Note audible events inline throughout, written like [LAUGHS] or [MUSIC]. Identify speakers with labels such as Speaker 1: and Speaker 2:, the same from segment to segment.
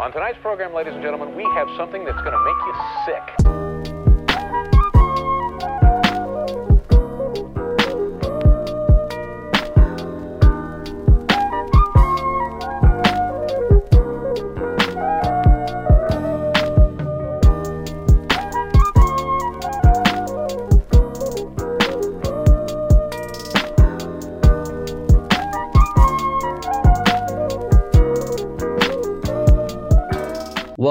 Speaker 1: On tonight's program, ladies and gentlemen, we have something that's going to make you sick.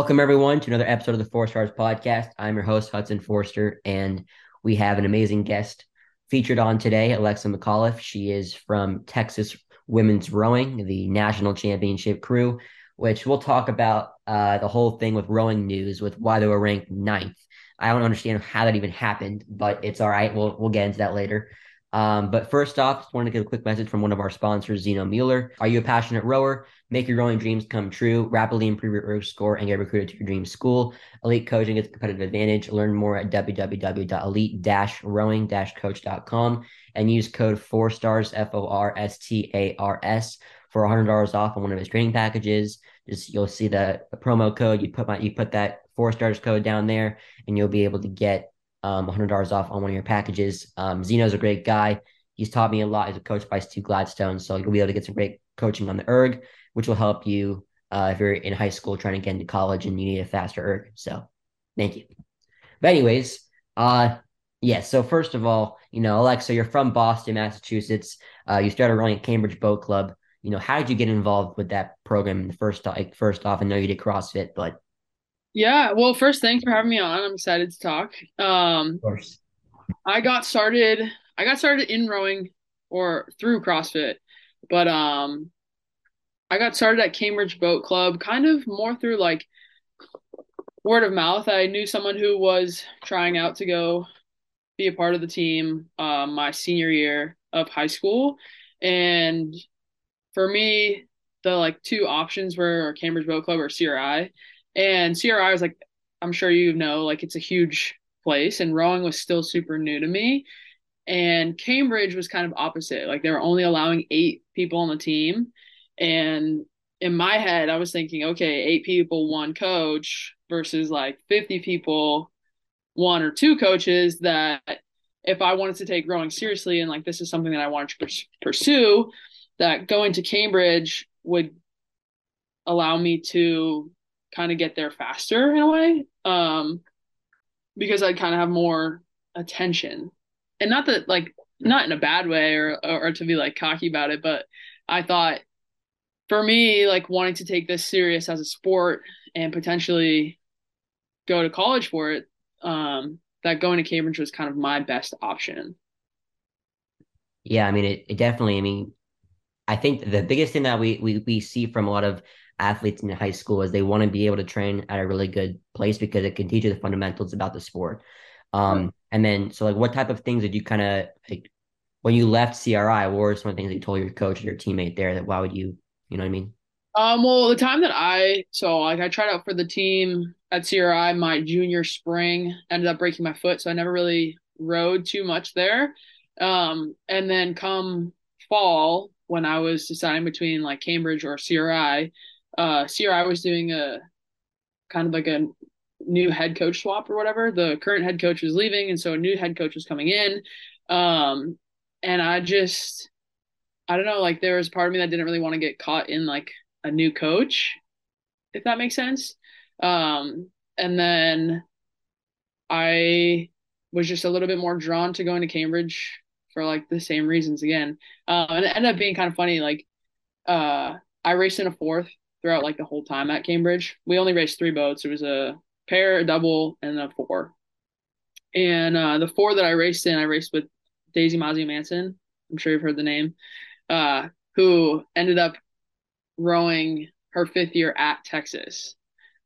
Speaker 2: Welcome, everyone, to another episode of the For Stars Podcast. I'm your host, Hudson Forster, and we have an amazing guest featured on today, Alexa McAuliffe. She is from Texas Women's Rowing, the national championship crew, which we'll talk about uh, the whole thing with rowing news, with why they were ranked ninth. I don't understand how that even happened, but it's all right. We'll we'll get into that later. Um, but first off, just wanted to get a quick message from one of our sponsors, Xeno Müller. Are you a passionate rower? Make your rowing dreams come true. Rapidly improve your erg score and get recruited to your dream school. Elite coaching is a competitive advantage. Learn more at www.elite-rowing-coach.com and use code 4stars, F-O-R-S-T-A-R-S for $100 off on one of his training packages. Just you'll see the, promo code. You put my you put that four stars code down there, and you'll be able to get um, $100 off on one of your packages. Um, Xeno's a great guy. He's taught me a lot. He's a coach by Steve Gladstone, so you'll be able to get some great coaching on the erg, which will help you uh, if you're in high school trying to get into college and you need a faster erg. So, thank you. But anyways, uh, yeah. So first of all, you know, Alexa, you're from Boston, Massachusetts. Uh, you started running at Cambridge Boat Club. You know, how did you get involved with that program in the first like first off? I know you did CrossFit, but
Speaker 3: Yeah, well, first, thanks for having me on. I'm excited to talk. Um,
Speaker 2: of course.
Speaker 3: I got started, I got started in rowing or through CrossFit, but um, I got started at Cambridge Boat Club kind of more through like word of mouth. I knew someone who was trying out to go be a part of the team uh, my senior year of high school, and for me, the like two options were Cambridge Boat Club or CRI. And CRI was like, I'm sure you know, like it's a huge place, and rowing was still super new to me. And Cambridge was kind of opposite. Like they were only allowing eight people on the team. And in my head, I was thinking, okay, eight people, one coach versus like 50 people, one or two coaches that if I wanted to take rowing seriously and like this is something that I wanted to pursue, that going to Cambridge would allow me to kind of get there faster in a way um because I'd kind of have more attention. And not that like not in a bad way or or to be like cocky about it but I thought for me like wanting to take this serious as a sport and potentially go to college for it um that going to Cambridge was kind of my best option
Speaker 2: Yeah, I mean, it, it definitely. I mean, I think the biggest thing that we we we see from a lot of athletes in high school is they want to be able to train at a really good place because it can teach you the fundamentals about the sport. Um, and then so like, what type of things did you kind of like when you left CRI? What were some of the things that you told your coach or your teammate there that why would you, you know what I mean?
Speaker 3: Um, well, the time that I so like I tried out for the team at CRI my junior spring, ended up breaking my foot, so I never really rode too much there. Um, and then come fall when I was deciding between like Cambridge or CRI, uh, CRI was doing a kind of like a new head coach swap or whatever. The current head coach was leaving, and so a new head coach was coming in. Um, and I just I don't know, like there was part of me that didn't really want to get caught in like a new coach, if that makes sense. Um, and then I was just a little bit more drawn to going to Cambridge for like the same reasons again. Uh, and it ended up being kind of funny. Like, uh, I raced in a fourth throughout like the whole time at Cambridge. We only raced three boats. It was a pair, a double, and a four. And uh, the four that I raced in, I raced with Daisy Mazzio Manson. I'm sure you've heard the name. Uh, who ended up rowing her fifth year at Texas.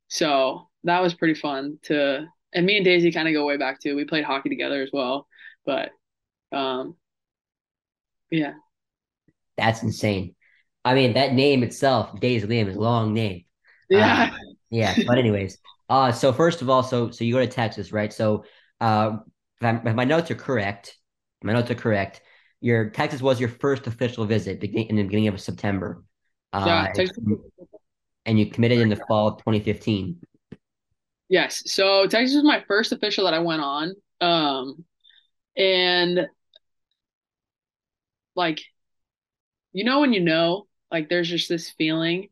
Speaker 3: So that was pretty fun to and me and Daisy kind of go way back too. We played hockey together as well. But um yeah.
Speaker 2: That's insane. I mean, that name itself, Daisy Liam, is a long name.
Speaker 3: Yeah.
Speaker 2: Uh, yeah. But anyways, [LAUGHS] uh, so first of all, so so you go to Texas, right? So, uh, if, I'm, if my notes are correct, my notes are correct. Your Texas was your first official visit in the beginning of September. Uh,
Speaker 3: Yeah, Texas-
Speaker 2: and you committed in the fall of 2015.
Speaker 3: Yes. So Texas was my first official that I went on. Um, and like, you know, when you know, like, there's just this feeling.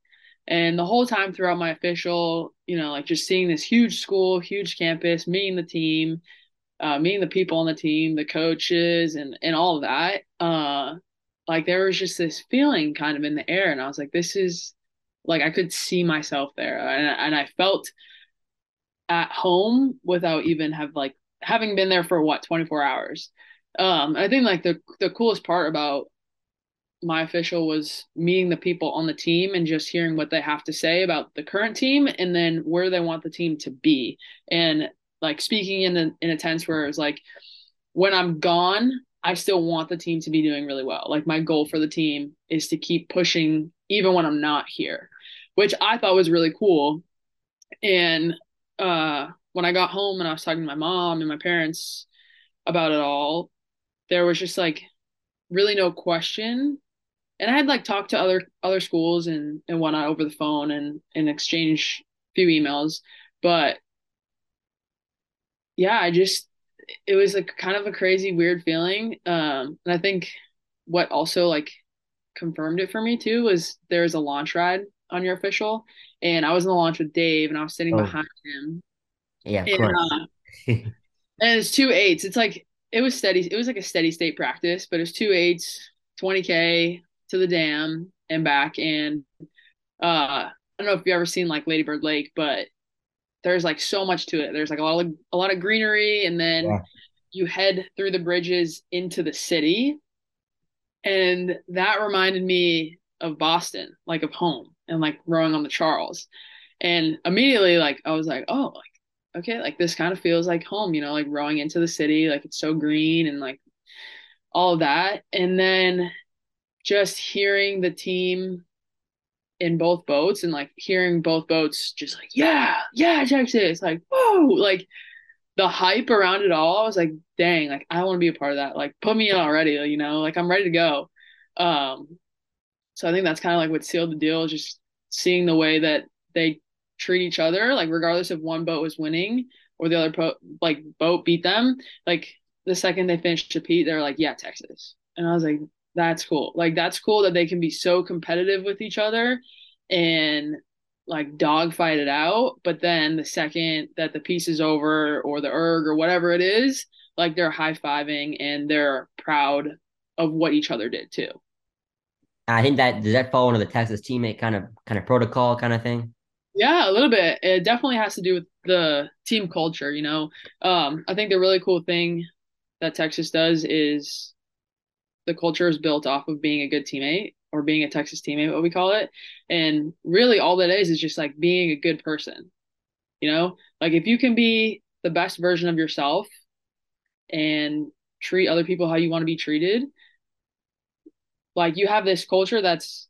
Speaker 3: And the whole time throughout my official, you know, like just seeing this huge school, huge campus, meeting the team, uh, meeting the people on the team, the coaches, and and all of that. Uh, like there was just this feeling kind of in the air, and I was like, this is like I could see myself there, and and I felt at home without even have like having been there for what 24 hours. Um, I think like the the coolest part about my official was meeting the people on the team and just hearing what they have to say about the current team and then where they want the team to be and like speaking in a, in a tense where it's like when I'm gone I still want the team to be doing really well. Like my goal for the team is to keep pushing even when I'm not here which I thought was really cool. And uh when I got home and I was talking to my mom and my parents about it all there was just like really no question. And I had like talked to other other schools and and whatnot over the phone and and exchange few emails, but yeah, I just it was like kind of a crazy weird feeling. Um, and I think what also like confirmed it for me too was there was a launch ride on your official, and I was in the launch with Dave, and I was sitting oh. behind him.
Speaker 2: Yeah, of and, course. Uh, [LAUGHS]
Speaker 3: and it's two eights. It's like it was steady. It was like a steady state practice, but it was two eights, 20k, to the dam and back. And uh, I don't know if you've ever seen like Ladybird Lake, but there's like so much to it. There's like a lot of a lot of greenery, and then you head through the bridges into the city, and that reminded me of Boston, like of home, and like rowing on the Charles. And immediately, like I was like, oh, like okay, like this kind of feels like home, you know, like rowing into the city, like it's so green and like all of that. And then just hearing the team in both boats and like hearing both boats just like yeah yeah Texas like whoa like the hype around it all I was like dang like I want to be a part of that like put me in already you know like I'm ready to go. Um so I think that's kind of like what sealed the deal just seeing the way that they treat each other like regardless if one boat was winning or the other po- like boat beat them like the second they finished a peat they're like yeah Texas and I was like that's cool. Like that's cool that they can be so competitive with each other and like dogfight it out. But then the second that the piece is over or the erg or whatever it is, like they're high fiving and they're proud of what each other did too.
Speaker 2: I think that does that fall into the Texas teammate kind of kind of protocol kind of thing.
Speaker 3: Yeah, a little bit. It definitely has to do with the team culture. You know, um, I think the really cool thing that Texas does is the culture is built off of being a good teammate or being a Texas teammate, what we call it. And really all that is is just like being a good person. You know, like if you can be the best version of yourself and treat other people how you want to be treated, like you have this culture that's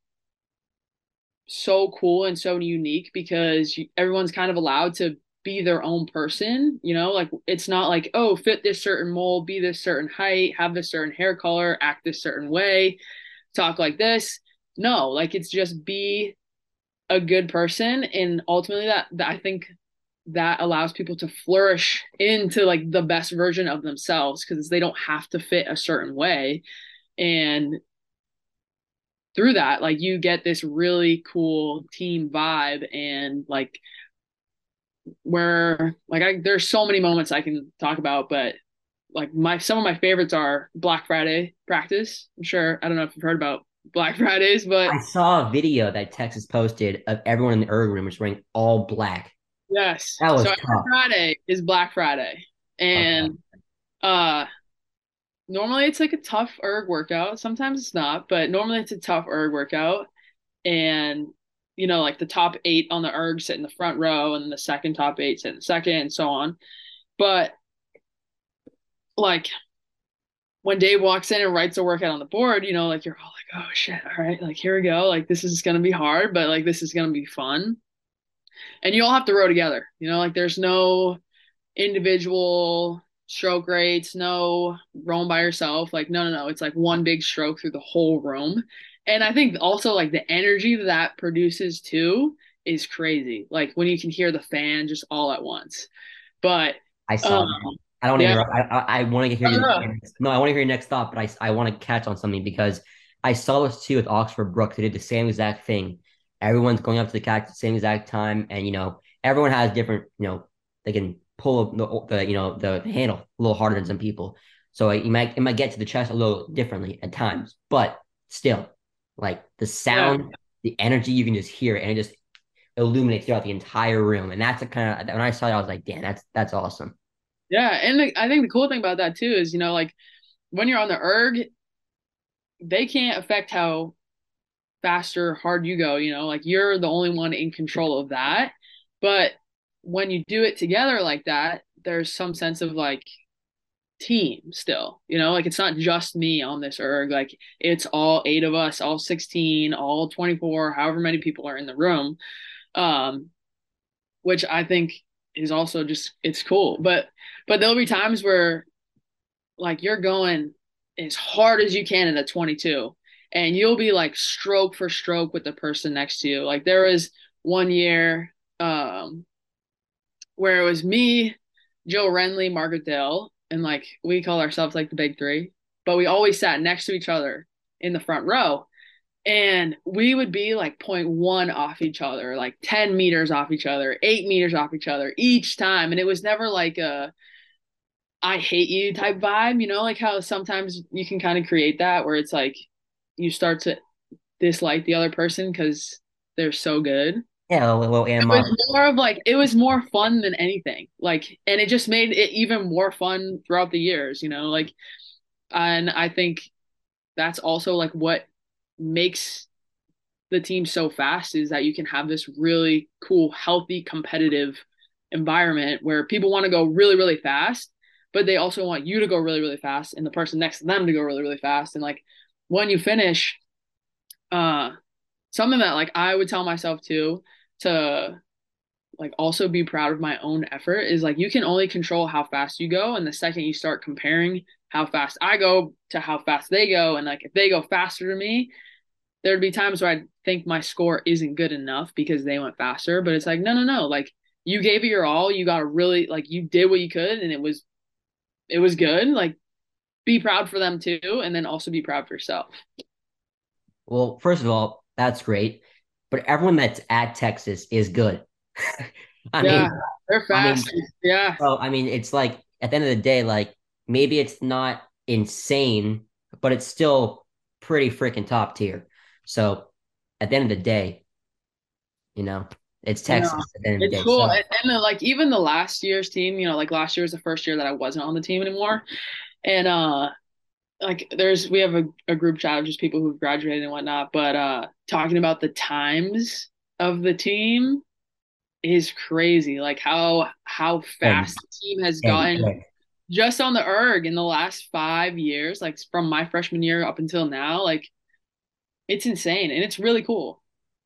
Speaker 3: so cool and so unique because everyone's kind of allowed to be their own person, you know, like it's not like, oh, fit this certain mold, be this certain height, have this certain hair color, act this certain way, talk like this. No, like it's just be a good person. And ultimately that, that I think that allows people to flourish into like the best version of themselves because they don't have to fit a certain way. And through that, like you get this really cool team vibe and like where like I there's so many moments I can talk about, but like my some of my favorites are Black Friday practice. I'm sure I don't know if you've heard about Black [LAUGHS] Fridays, but
Speaker 2: I saw a video that Texas posted of everyone in the erg room was wearing all black.
Speaker 3: Yes. That was so. Friday is Black Friday. And okay. uh normally it's like a tough erg workout. Sometimes it's not, but normally it's a tough erg workout. And you know, like the top eight on the erg sit in the front row and the second top eight sit in the second and so on. But like when Dave walks in and writes a workout on the board, you know, like you're all like, oh shit, all right, like here we go. Like this is gonna be hard, but like this is gonna be fun. And you all have to row together, you know, like there's no individual stroke rates, no rowing by yourself. Like, no, no, no. It's like one big stroke through the whole room and I think also like the energy that, that produces too is crazy. Like when you can hear the fan just all at once. But
Speaker 2: I saw.
Speaker 3: um.
Speaker 2: I don't
Speaker 3: yeah.
Speaker 2: interrupt. I I, I want to hear your
Speaker 3: no, no.
Speaker 2: I want to hear your next thought, but I I want to catch on something because I saw this too with Oxford Brookes. They did the same exact thing. Everyone's going up to the catch at the same exact time, and you know everyone has different. You know they can pull the, the you know the handle a little harder than some people. So it might it might get to the chest a little differently at times, but still, like the sound, the energy, you can just hear it, and it just illuminates throughout the entire room. And that's the kind of when I saw it, I was like, damn, that's that's awesome.
Speaker 3: Yeah, and the, I think the cool thing about that too is, you know, like when you're on the erg, they can't affect how fast or hard you go, you know, like you're the only one in control of that. But when you do it together like that, there's some sense of like team still, you know, like it's not just me on this erg, like it's all eight of us, all 16, all 24, however many people are in the room. Um, which I think is also just it's cool. But but there'll be times where like you're going as hard as you can at a 22 and you'll be like stroke for stroke with the person next to you. Like there was one year um where it was me, Joe Renly, Margaret Dale, and like we call ourselves like the big three, but we always sat next to each other in the front row. And we would be like 0.1 off each other like 10 meters off each other 8 meters off each other each time. And it was never like a i hate you type vibe you know like how sometimes you can kind of create that where it's like you start to dislike the other person because they're so good
Speaker 2: Yeah, a little
Speaker 3: it was more of like it was more fun than anything like and it just made it even more fun throughout the years you know like and i think that's also like what makes the team so fast is that you can have this really cool healthy competitive environment where people want to go really really fast but they also want you to go really really fast and the person next to them to go really really fast and like when you finish uh something that like I would tell myself too to like also be proud of my own effort is like you can only control how fast you go and the second you start comparing how fast I go to how fast they go and like if they go faster than me there'd be times where I'd think my score isn't good enough because they went faster but it's like no no no like you gave it your all you got to really like you did what you could and it was it was good like be proud for them too and then also be proud for yourself.
Speaker 2: Well, first of all, that's great, but everyone that's at Texas is good. [LAUGHS] I
Speaker 3: yeah
Speaker 2: mean,
Speaker 3: they're
Speaker 2: I mean-
Speaker 3: fast yeah
Speaker 2: so I mean, it's like at the end of the day, like maybe it's not insane, but it's still pretty freaking top tier. So at the end of the day, you know, it's Texas at the end of the
Speaker 3: It's
Speaker 2: day.
Speaker 3: cool.
Speaker 2: So-
Speaker 3: And, and then, like even the last year's team, you know, like last year was the first year that I wasn't on the team anymore. And uh like there's we have a, a group chat of just people who've graduated and whatnot, but uh talking about the times of the team is crazy. Like how how fast the team has gotten just on the erg in the last five years, like from my freshman year up until now, like it's insane and it's really cool.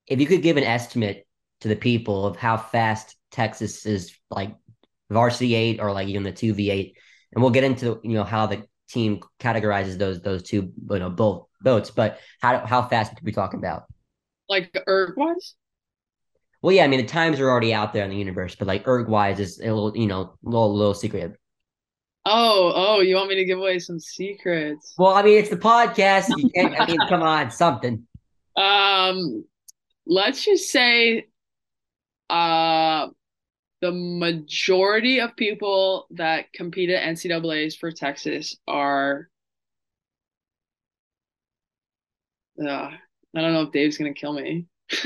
Speaker 2: if you could give an estimate to the people of how fast Texas is like varsity eight or like even the two V eight, and we'll get into you know how the team categorizes those those two you know both boats, but how how fast are we talking about?
Speaker 3: Like erg wise.
Speaker 2: Well, yeah, I mean the times are already out there in the universe, but like erg wise is a little you know little little secret.
Speaker 3: Oh, oh, you want me to give away some secrets?
Speaker 2: Well, I mean it's the podcast. You can't, I mean, come on, something. [LAUGHS]
Speaker 3: Um, let's just say, uh, the majority of people that compete at NCAA's for Texas are, uh, I don't know if Dave's gonna kill me. [LAUGHS]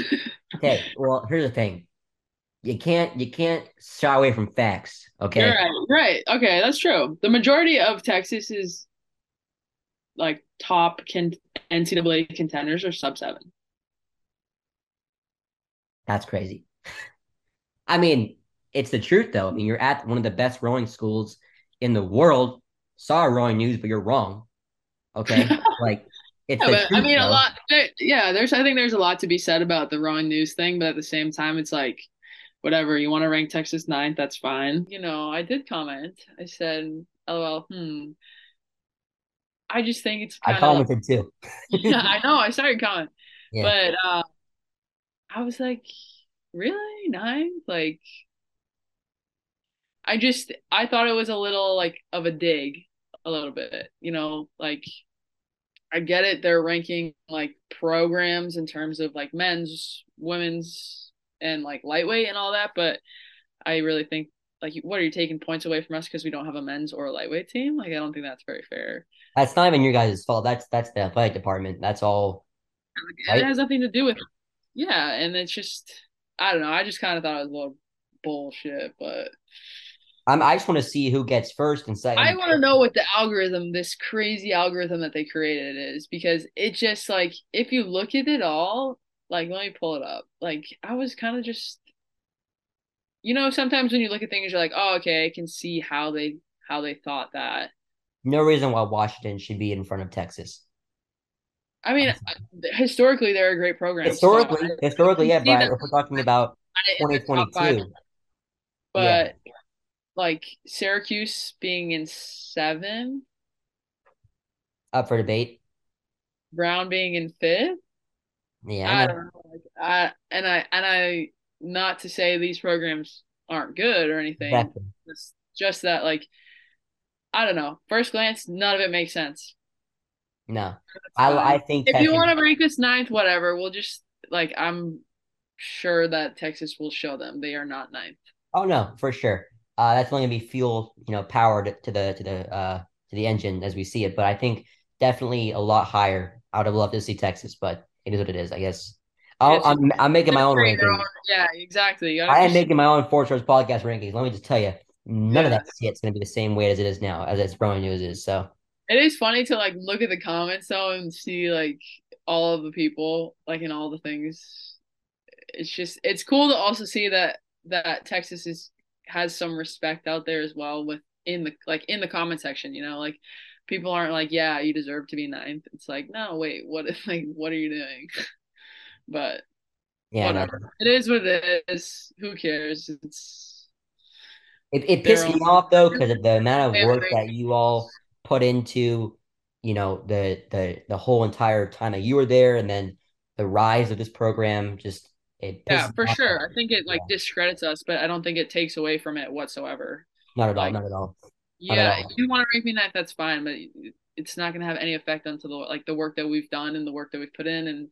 Speaker 2: Okay, well here's the thing. You can't you can't shy away from facts. Okay.
Speaker 3: You're right, right. Okay, that's true. The majority of Texas is like top can NCAA contenders are sub seven.
Speaker 2: That's crazy. [LAUGHS] I mean, it's the truth though. I mean, you're at one of the best rowing schools in the world. Saw rowing news, but you're wrong. Okay, [LAUGHS] like it's
Speaker 3: Yeah,
Speaker 2: the
Speaker 3: but I
Speaker 2: truth,
Speaker 3: mean, a lot. There, yeah, there's. I think there's a lot to be said about the wrong news thing, but at the same time, it's like, whatever. You want to rank Texas ninth, that's fine. You know, I did comment. I said, "LOL." Hmm. I just think it's
Speaker 2: I commented too. [LAUGHS]
Speaker 3: yeah, I know. I started comment,
Speaker 2: Yeah.
Speaker 3: but uh, I was like, really nine? Like, I just I thought it was a little like of a dig, a little bit. You know, like I get it. They're ranking like programs in terms of like men's, women's, and like lightweight and all that, but I really think like what are you taking points away from us because we don't have a men's or a lightweight team? Like I don't think that's very fair.
Speaker 2: That's not even your guys' fault. That's that's the athletic department. That's all.
Speaker 3: Right? It has nothing to do with yeah, and it's just I don't know. I just kind of thought it was a little bullshit, but
Speaker 2: I'm, I just want to see who gets first and second.
Speaker 3: I want to know what the algorithm, this crazy algorithm that they created is, because it just like if you look at it all, like let me pull it up. Like I was kind of just, you know, sometimes when you look at things, you're like, oh, okay, I can see how they how they thought that.
Speaker 2: No reason why Washington should be in front of Texas.
Speaker 3: I mean, uh, historically, they're a great program.
Speaker 2: Historically, so historically, yeah, but if we're talking about 2022.
Speaker 3: But yeah. Like Syracuse being in seven.
Speaker 2: Up for debate.
Speaker 3: Brown being in fifth.
Speaker 2: Yeah. I,
Speaker 3: I don't know. Like, I and I and I not to say these programs aren't good or anything. Exactly. It's just that like I don't know. First glance, none of it makes sense.
Speaker 2: No, I I think
Speaker 3: if you want to rank us ninth, whatever. We'll just like I'm sure that Texas will show them they are not ninth.
Speaker 2: Oh no, for sure. Uh, that's only gonna be fuel, you know, powered to the to the uh to the engine as we see it. But I think definitely a lot higher. I would have loved to see Texas, but it is what it is, I guess. i am I'm, I'm making my own rankings.
Speaker 3: Yeah, exactly.
Speaker 2: I am making my own For Stars podcast rankings. Let me just tell you, none yeah. of that shit's gonna be the same weight as it is now, as it's growing news is. So
Speaker 3: it is funny to like look at the comments though and see like all of the people like in all the things. It's just it's cool to also see that that Texas is has some respect out there as well with in the like in the comment section, you know, like people aren't like, yeah, you deserve to be ninth. It's like, no, wait, what [LAUGHS] like what are you doing? [LAUGHS] but yeah, whatever. No. It is what it is. Who cares? It's
Speaker 2: it, it pissed me off though because of the amount of work that you all put into, you know, the the the whole entire time that you were there, and then the rise of this program just it.
Speaker 3: Yeah, for sure. I think it like yeah. discredits us, but I don't think it takes away from it whatsoever.
Speaker 2: Not at like, all. Not at all.
Speaker 3: Not yeah, at all. if you want to rank me ninth, that's fine, but it's not going to have any effect onto the like the work that we've done and the work that we've put in and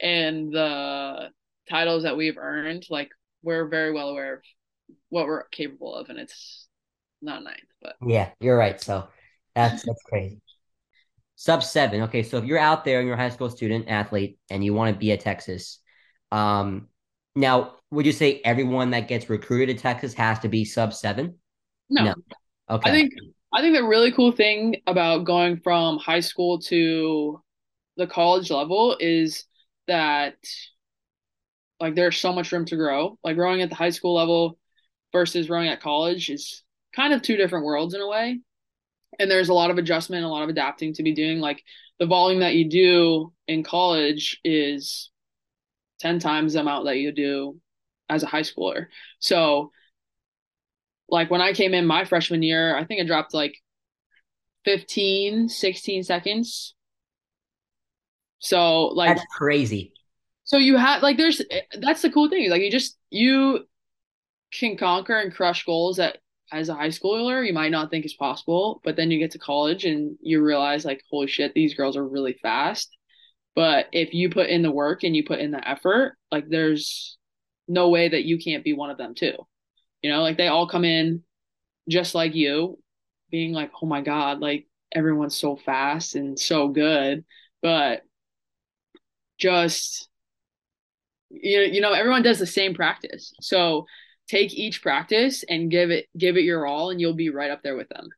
Speaker 3: and the titles that we've earned. Like we're very well aware of what we're capable of, and it's not ninth, but
Speaker 2: yeah, you're right. So that's that's crazy. Sub seven. Okay, so if you're out there and you're a high school student athlete and you want to be at Texas, um, now would you say everyone that gets recruited to Texas has to be sub seven?
Speaker 3: No. no. Okay. I think I think the really cool thing about going from high school to the college level is that like there's so much room to grow. Like growing at the high school level versus growing at college is kind of two different worlds in a way and there's a lot of adjustment, a lot of adapting to be doing. Like the volume that you do in college is 10 times the amount that you do as a high schooler. So, like when I came in my freshman year, I think I dropped like 15, 16 seconds. So, like,
Speaker 2: that's crazy.
Speaker 3: So, you have like, there's that's the cool thing. Like, you just, you can conquer and crush goals that as a high schooler you might not think is possible but then you get to college and you realize like holy shit these girls are really fast but if you put in the work and you put in the effort like there's no way that you can't be one of them too. You know like they all come in just like you being like oh my god like everyone's so fast and so good. But just you know, you know everyone does the same practice. So take each practice and give it give it your all and you'll be right up there with them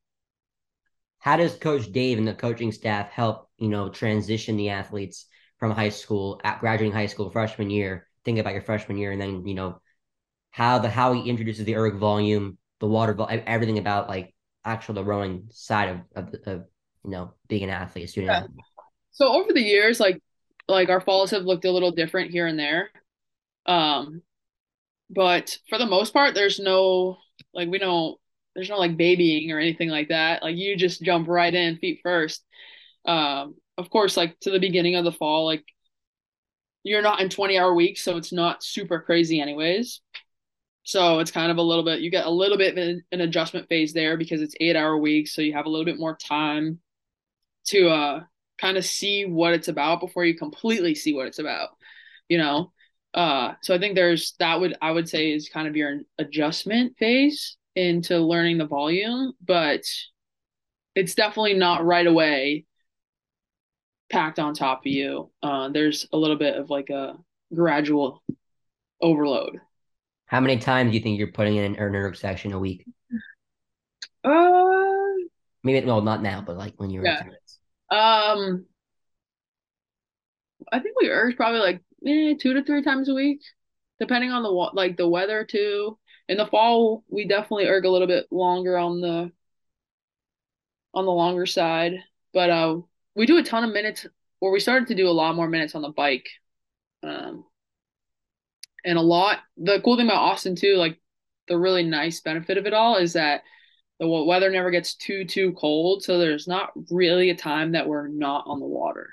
Speaker 2: how does coach dave and the coaching staff help you know transition the athletes from high school at graduating high school freshman year think about your freshman year and then you know how the how he introduces the erg volume the water everything about like actual the rowing side of, of, of you know being an athlete a student yeah. athlete.
Speaker 3: so over the years like like our falls have looked a little different here and there um but for the most part there's no like we don't there's no like babying or anything like that like you just jump right in feet first um of course like to the beginning of the fall like you're not in 20 hour weeks, so it's not super crazy anyways. So it's kind of a little bit, you get a little bit of an, adjustment phase there because it's eight hour weeks. So you have a little bit more time to uh, kind of see what it's about before you completely see what it's about, you know? Uh, so I think there's that would, I would say is kind of your adjustment phase into learning the volume, but it's definitely not right away packed on top of you. Uh, there's a little bit of like a gradual overload.
Speaker 2: How many times do you think you're putting in an erg section a week?
Speaker 3: Uh,
Speaker 2: maybe well, not now, but like when you were
Speaker 3: yeah. Um, I think we erg probably like eh, two to three times a week, depending on the like the weather too. In the fall, we definitely erg a little bit longer on the on the longer side, but uh, we do a ton of minutes, or we started to do a lot more minutes on the bike. Um, and a lot. The cool thing about Austin too, like the really nice benefit of it all is that the weather never gets too too cold, so there's not really a time that we're not on the water.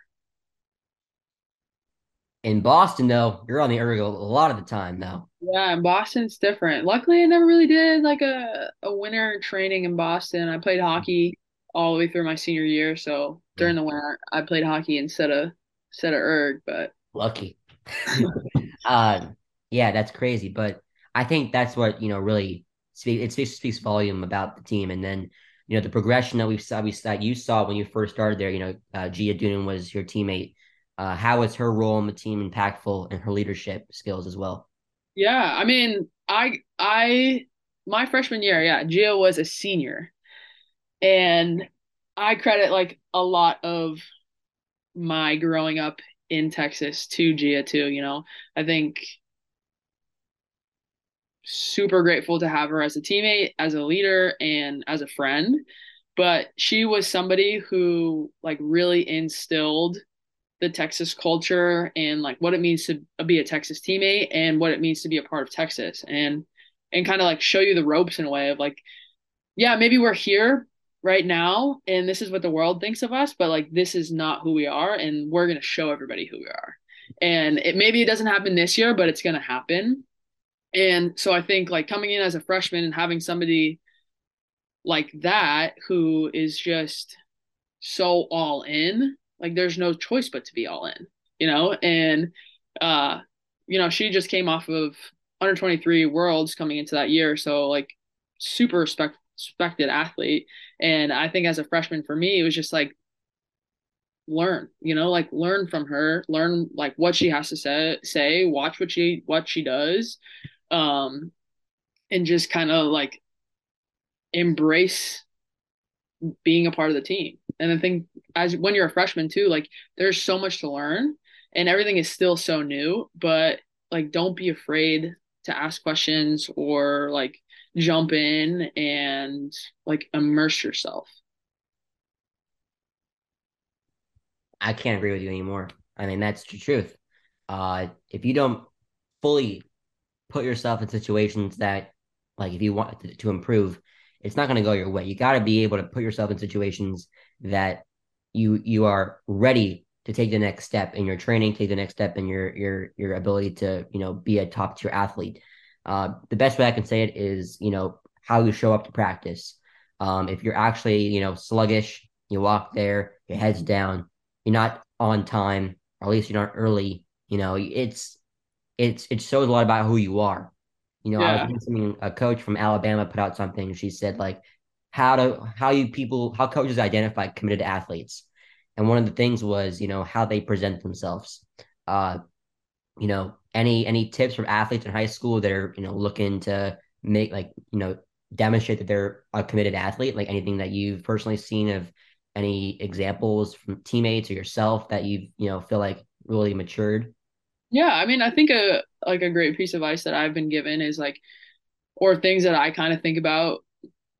Speaker 2: In Boston, though, you're on the erg a lot of the time, though.
Speaker 3: Yeah, in Boston, it's different. Luckily, I never really did like a, a winter training in Boston. I played hockey all the way through my senior year, so during the winter, I played hockey instead of instead of erg. But
Speaker 2: lucky. uh, [LAUGHS] yeah, that's crazy. But I think that's what you know really speaks. It speaks speaks volume about the team, and then you know the progression that we saw. We that you saw when you first started there. You know, uh, Gia Doonan was your teammate. Uh, how was her role in the team impactful and her leadership skills as well?
Speaker 3: Yeah, I mean, I I my freshman year, yeah, Gia was a senior, and I credit like a lot of my growing up in Texas to Gia too. You know, I think super grateful to have her as a teammate, as a leader, and as a friend. But she was somebody who like really instilled the Texas culture and like what it means to be a Texas teammate and what it means to be a part of Texas and and kind of like show you the ropes in a way of like yeah maybe we're here right now and this is what the world thinks of us but like this is not who we are and we're going to show everybody who we are. And it maybe it doesn't happen this year but it's going to happen. And so I think like coming in as a freshman and having somebody like that who is just so all in, like there's no choice but to be all in, you know? And uh, you know, she just came off of under 23 worlds coming into that year. So like super respect, respected athlete. And I think as a freshman for me, it was just like learn you know like learn from her learn like what she has to say say watch what she what she does um, and just kind of like embrace being a part of the team. And I think as when you're a freshman too, like there's so much to learn and everything is still so new, but like don't be afraid to ask questions or like jump in and like immerse yourself.
Speaker 2: I can't agree with you anymore. I mean, that's the truth. Uh, if you don't fully put yourself in situations that, like, if you want to, to improve, it's not going to go your way. You got to be able to put yourself in situations that you you are ready to take the next step in your training, take the next step in your your your ability to you know be a top tier athlete. Uh, the best way I can say it is you know how you show up to practice. Um, if you're actually you know sluggish, you walk there, your head's down, you're not on time, or at least you're not early. You know, it's it's it shows a lot about who you are. You know, yeah. I was listening a coach from Alabama put out something. She said like how to how you people how coaches identify committed athletes, and one of the things was you know how they present themselves. Uh, you know, any any tips from athletes in high school that are you know looking to make like you know demonstrate that they're a committed athlete? Like anything that you've personally seen of any examples from teammates or yourself that you you know feel like really matured?
Speaker 3: Yeah, I mean, I think a like a great piece of advice that I've been given is like, or things that I kind of think about.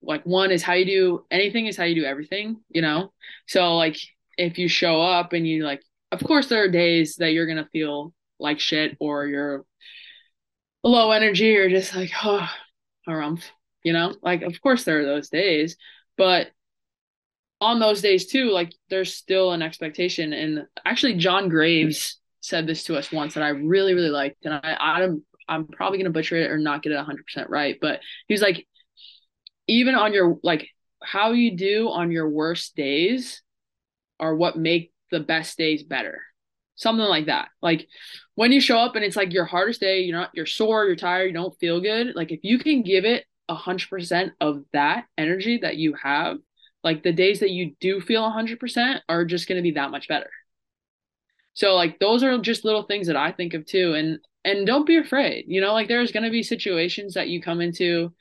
Speaker 3: Like one is how you do anything is how you do everything, you know. So like if you show up and you like, of course there are days that you're gonna feel like shit or you're low energy or just like [SIGHS] oh, harumph, you know. Like of course there are those days, but on those days too, like there's still an expectation. And actually, John Graves said this to us once that I really really liked, and I I'm I'm probably gonna butcher it or not get it 100 percent right, but he was like, even on your like how you do on your worst days are what make the best days better. Something like that. Like when you show up and it's like your hardest day, you're not you're sore, you're tired, you don't feel good. Like if you can give it a hundred percent of that energy that you have, like the days that you do feel a hundred percent are just gonna be that much better. So like those are just little things that I think of too. And and don't be afraid. You know, like there's gonna be situations that you come into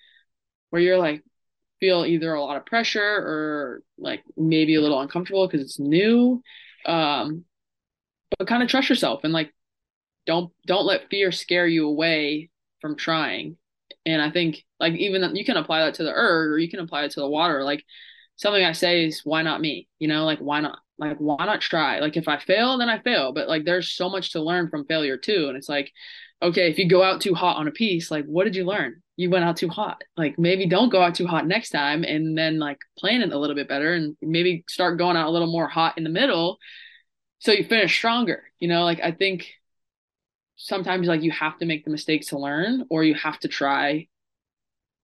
Speaker 3: where you're like, feel either a lot of pressure or like maybe a little uncomfortable because it's new. Um, but kind of trust yourself and like don't don't let fear scare you away from trying. And I think like even you can apply that to the erg or you can apply it to the water. Like something I say is why not me? You know, like why not? Like why not try? Like if I fail, then I fail. But like there's so much to learn from failure too. And it's like, okay, if you go out too hot on a piece, like what did you learn? you went out too hot. Like maybe don't go out too hot next time and then like plan it a little bit better and maybe start going out a little more hot in the middle so you finish stronger. You know, like I think sometimes like you have to make the mistakes to learn or you have to try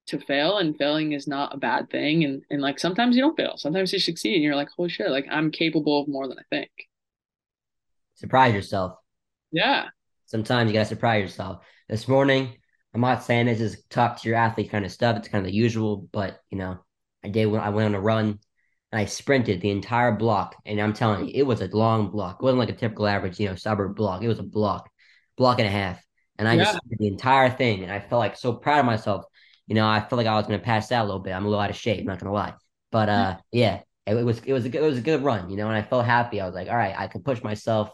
Speaker 3: to fail and failing is not a bad thing and and like sometimes you don't fail. Sometimes you succeed and you're like, "Holy shit, like I'm capable of more than I think."
Speaker 2: Surprise yourself.
Speaker 3: Yeah.
Speaker 2: Sometimes you got to surprise yourself. This morning I'm not saying this is top tier athlete kind of stuff. It's kind of the usual, but you know, I did when I went on a run and I sprinted the entire block. And I'm telling you, it was a long block. It wasn't like a typical average, you know, suburb block. It was a block, block and a half. And I yeah. just did the entire thing. And I felt like so proud of myself. You know, I felt like I was gonna pass out a little bit. I'm a little out of shape, not gonna lie. But uh yeah, it, it was it was a good it was a good run, you know, and I felt happy. I was like, all right, I can push myself.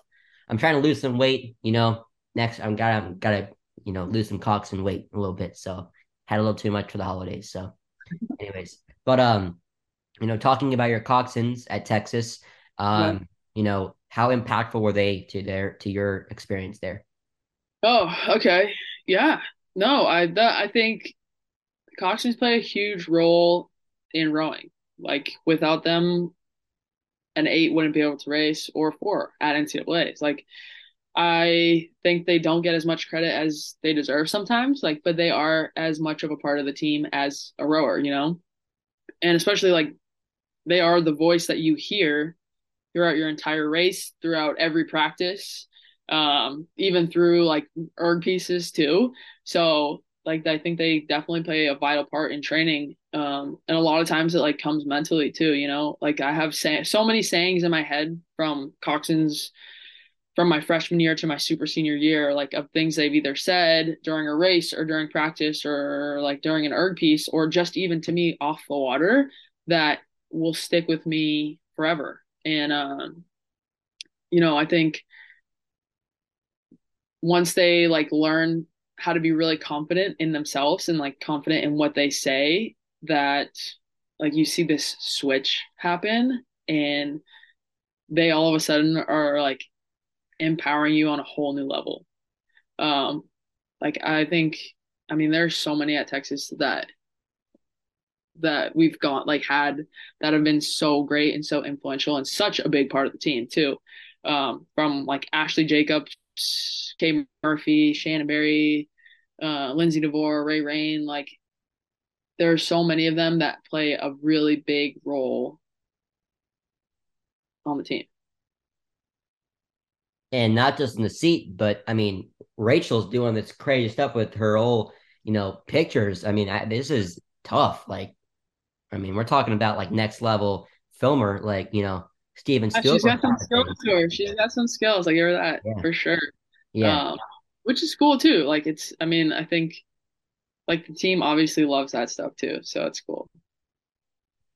Speaker 2: I'm trying to lose some weight, you know. Next I'm gotta I'm gotta you know, lose some cocks and weight a little bit. So had a little too much for the holidays. So, [LAUGHS] anyways, but um, you know, talking about your coxswains at Texas, um, yeah. you know, how impactful were they to their to your experience there?
Speaker 3: Oh, okay, yeah, no, I that I think coxswains play a huge role in rowing. Like without them, an eight wouldn't be able to race or four at NCAA's. Like I think they don't get as much credit as they deserve sometimes, like, but they are as much of a part of the team as a rower, you know? And especially like they are the voice that you hear throughout your entire race, throughout every practice, um, even through like erg pieces too. So like I think they definitely play a vital part in training. Um, and a lot of times it like comes mentally too, you know, like I have say- so many sayings in my head from coxswains from my freshman year to my super senior year, like of things they've either said during a race or during practice or like during an erg piece or just even to me off the water that will stick with me forever. And um, you know, I think once they like learn how to be really confident in themselves and like confident in what they say, that like you see this switch happen and they all of a sudden are like empowering you on a whole new level. Um, like I think, I mean, there's so many at Texas that that we've got like had that have been so great and so influential and such a big part of the team too. Um, from like Ashley Jacobs, Kay Murphy, Shannon Berry, uh, Lindsay DeVore, Ray Rain, like there's so many of them that play a really big role on the team
Speaker 2: and not just in the seat, but I mean, Rachel's doing this crazy stuff with her old, you know, pictures. I mean, I, this is tough. Like, I mean, we're talking about like next level filmer, like you know, Steven Spielberg.
Speaker 3: She's got some skills to her. She's got some skills. I give her that yeah. for sure. Yeah, um, which is cool too. Like, it's. I mean, I think like the team obviously loves that stuff too, so it's cool.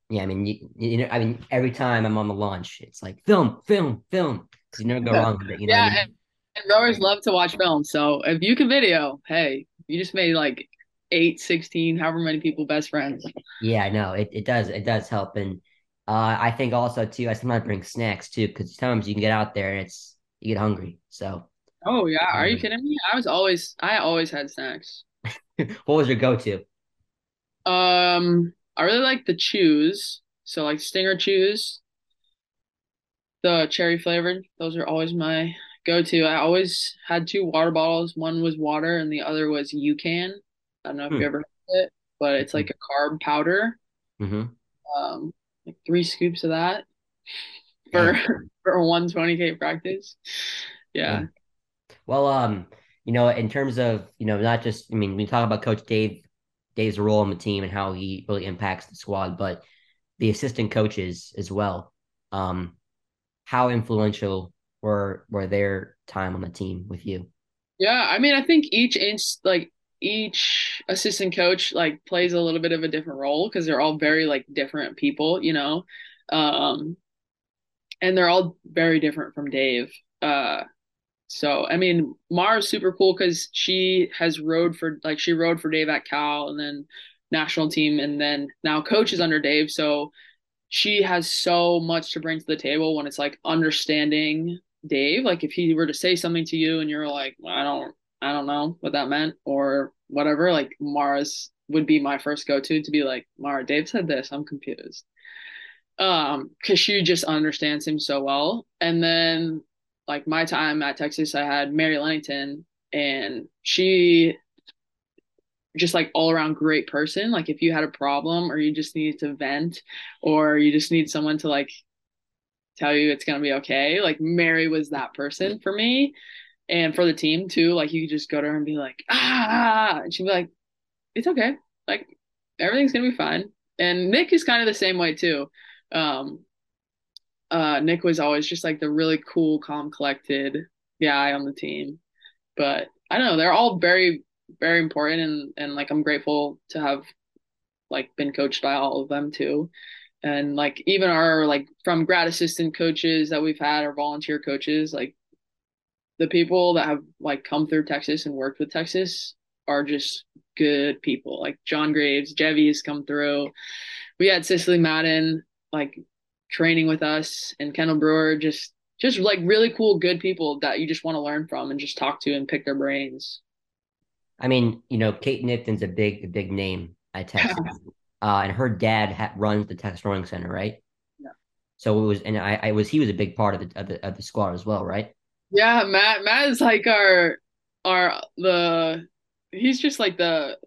Speaker 2: Yeah, I mean, you, you know, I mean, every time I'm on the launch, it's like film, film, film. You never go wrong with it. You know
Speaker 3: yeah, I mean? and, and rowers love to watch films. So if you can video, hey, you just made like eight, 16, however many people best friends.
Speaker 2: Yeah, I know. It, it does. It does help. And uh, I think also, too, I sometimes bring snacks, too, because sometimes you can get out there and it's, you get hungry. So.
Speaker 3: Oh, yeah. Are you kidding me? I was always, I always had snacks. [LAUGHS]
Speaker 2: what was your go to?
Speaker 3: Um, I really like the chews. So, like Stinger chews the cherry flavored. Those are always my go to. I always had two water bottles. One was water and the other was UCAN. I don't know if
Speaker 2: Hmm.
Speaker 3: you ever heard of it, but it's like a carb powder.
Speaker 2: hmm
Speaker 3: Um, like three scoops of that for [LAUGHS] for a 120k practice. Yeah.
Speaker 2: Well, um, you know, in terms of, you know, not just, I mean, we talk about Coach Dave, Dave's role on the team and how he really impacts the squad, but the assistant coaches as well. Um, how influential were were their time on the team with you?
Speaker 3: Yeah, I mean, I think each inch, like each assistant coach, like plays a little bit of a different role because they're all very like different people, you know. Um, and they're all very different from Dave. Uh, so I mean, Mara's super cool because she has rode for like she rode for Dave at Cal and then national team and then now coaches under Dave. So she has so much to bring to the table when it's like understanding Dave. Like if he were to say something to you and you're like, I don't, I don't know what that meant or whatever. Like Mara's would be my first go to to be like, Mara, Dave said this. I'm confused. Um, because she just understands him so well. And then like my time at Texas, I had Mary Lennington, and she just like all around great person. Like if you had a problem or you just needed to vent or you just need someone to like tell you it's gonna be okay. Like Mary was that person for me and for the team too. Like you could just go to her and be like, ah, and she'd be like, it's okay. Like everything's gonna be fine. And Nick is kind of the same way too. Um, uh, Nick was always just like the really cool, calm, collected guy on the team. But I don't know, they're all very, very important and and like I'm grateful to have like been coached by all of them too. And like even our like from grad assistant coaches that we've had or volunteer coaches, like the people that have like come through Texas and worked with Texas are just good people. Like John Graves, Jevy has come through. We had Cicely Madden like training with us and Kendall Brewer, just just like really cool, good people that you just want to learn from and just talk to and pick their brains.
Speaker 2: I mean, you know, Kate Knifton's a big, a big name at [LAUGHS] Texas, uh, and her dad ha- runs the Texas Rowing Center, right?
Speaker 3: Yeah.
Speaker 2: So it was, and I, I was, he was a big part of the of the, of the squad as well, right?
Speaker 3: Yeah, Matt Matt is like our our the he's just like the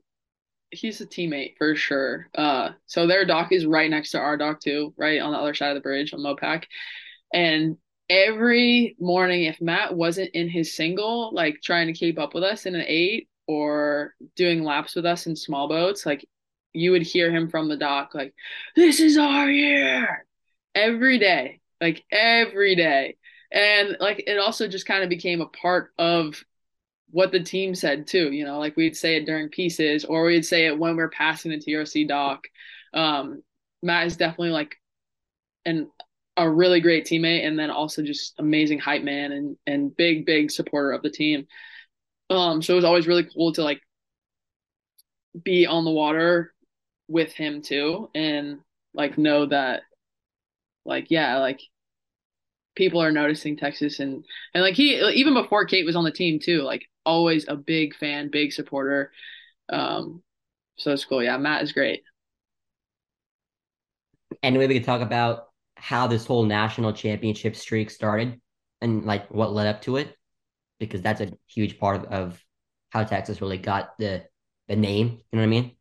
Speaker 3: he's a teammate for sure. Uh so their dock is right next to our dock too, right on the other side of the bridge on Mopac. And every morning if Matt wasn't in his single, like trying to keep up with us in an eight or doing laps with us in small boats, like you would hear him from the dock like, This is our year every day. Like every day and like it also just kind of became a part of what the team said too. You know, like we'd say it during pieces, or we'd say it when we're passing the TRC dock. Um, Matt is definitely like an a really great teammate, and then also just amazing hype man and and big big supporter of the team. Um, so it was always really cool to like be on the water with him too, and like know that like yeah like people are noticing Texas and and like he even before Kate was on the team too, like always a big fan, big supporter. Um, so it's cool. Yeah, Matt is great.
Speaker 2: And maybe we could talk about how this whole national championship streak started and like what led up to it, because that's a huge part of, of how Texas really got the the name. You know what I mean?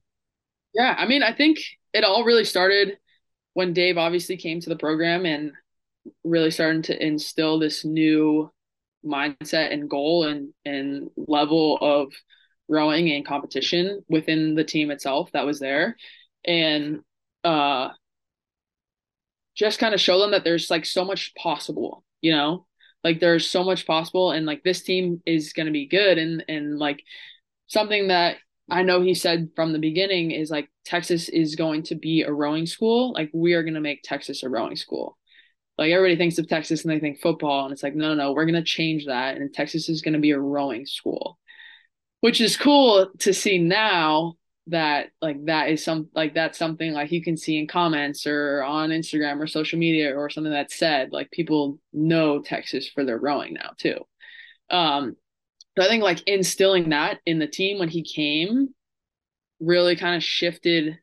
Speaker 3: Yeah, I mean, I think it all really started when Dave obviously came to the program and really starting to instill this new mindset and goal and and level of rowing and competition within the team itself that was there and uh just kind of show them that there's like so much possible you know like there's so much possible and like this team is going to be good and and like something that I know he said from the beginning is like Texas is going to be a rowing school. Like we are going to make Texas a rowing school. Like everybody thinks of Texas and they think football, and it's like, no, no, no, we're gonna change that, and Texas is gonna be a rowing school, which is cool to see now that like that is some like that's something like you can see in comments or on Instagram or social media or something that's said. Like people know Texas for their rowing now too. Um, so I think like instilling that in the team when he came really kind of shifted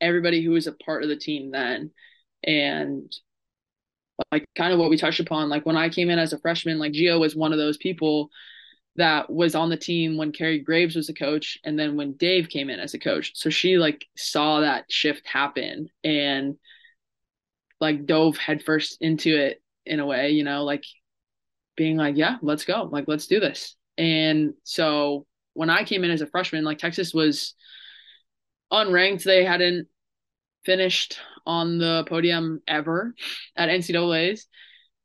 Speaker 3: everybody who was a part of the team then, and like kind of what we touched upon. Like when I came in as a freshman, like Gia was one of those people that was on the team when Carrie Graves was a coach and then when Dave came in as a coach. So she like saw that shift happen and like dove headfirst into it in a way, you know, like being like, yeah, let's go. Like let's do this. And so when I came in as a freshman, like Texas was unranked. They hadn't finished on the podium ever at NCAA's.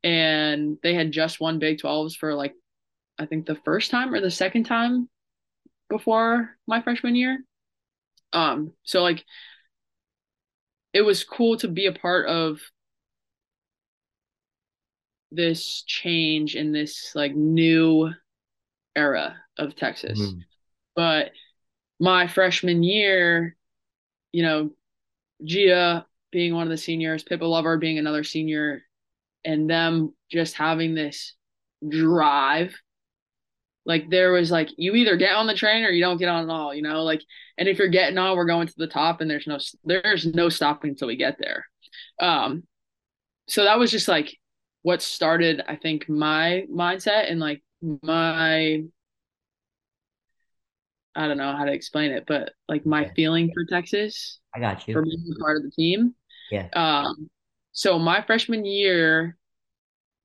Speaker 3: And they had just won Big 12s for like, I think the first time or the second time before my freshman year. Um, so like it was cool to be a part of this change in this like new era of Texas. Mm-hmm. But my freshman year, you know, Gia being one of the seniors, Pippa Lover being another senior, and them just having this drive. Like there was like you either get on the train or you don't get on at all, you know. Like, and if you're getting on, we're going to the top, and there's no there's no stopping until we get there. Um, so that was just like what started, I think, my mindset and like my I don't know how to explain it, but like my yeah. feeling for Texas.
Speaker 2: I got you.
Speaker 3: For being part of the team.
Speaker 2: Yeah.
Speaker 3: Um, so my freshman year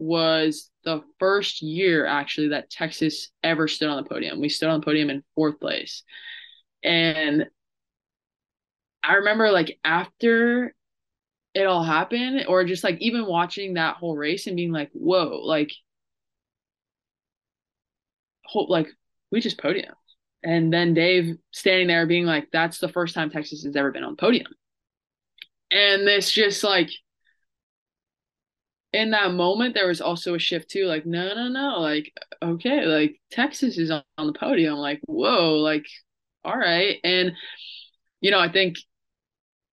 Speaker 3: was the first year actually that Texas ever stood on the podium. We stood on the podium in fourth place. And I remember like after it all happened, or just like even watching that whole race and being like, whoa, like, whole, like we just podium and then Dave standing there being like, that's the first time Texas has ever been on podium. And this just like in that moment there was also a shift too, like, no, no, no, like, okay, like Texas is on, on the podium, like, whoa, like, all right. And, you know, I think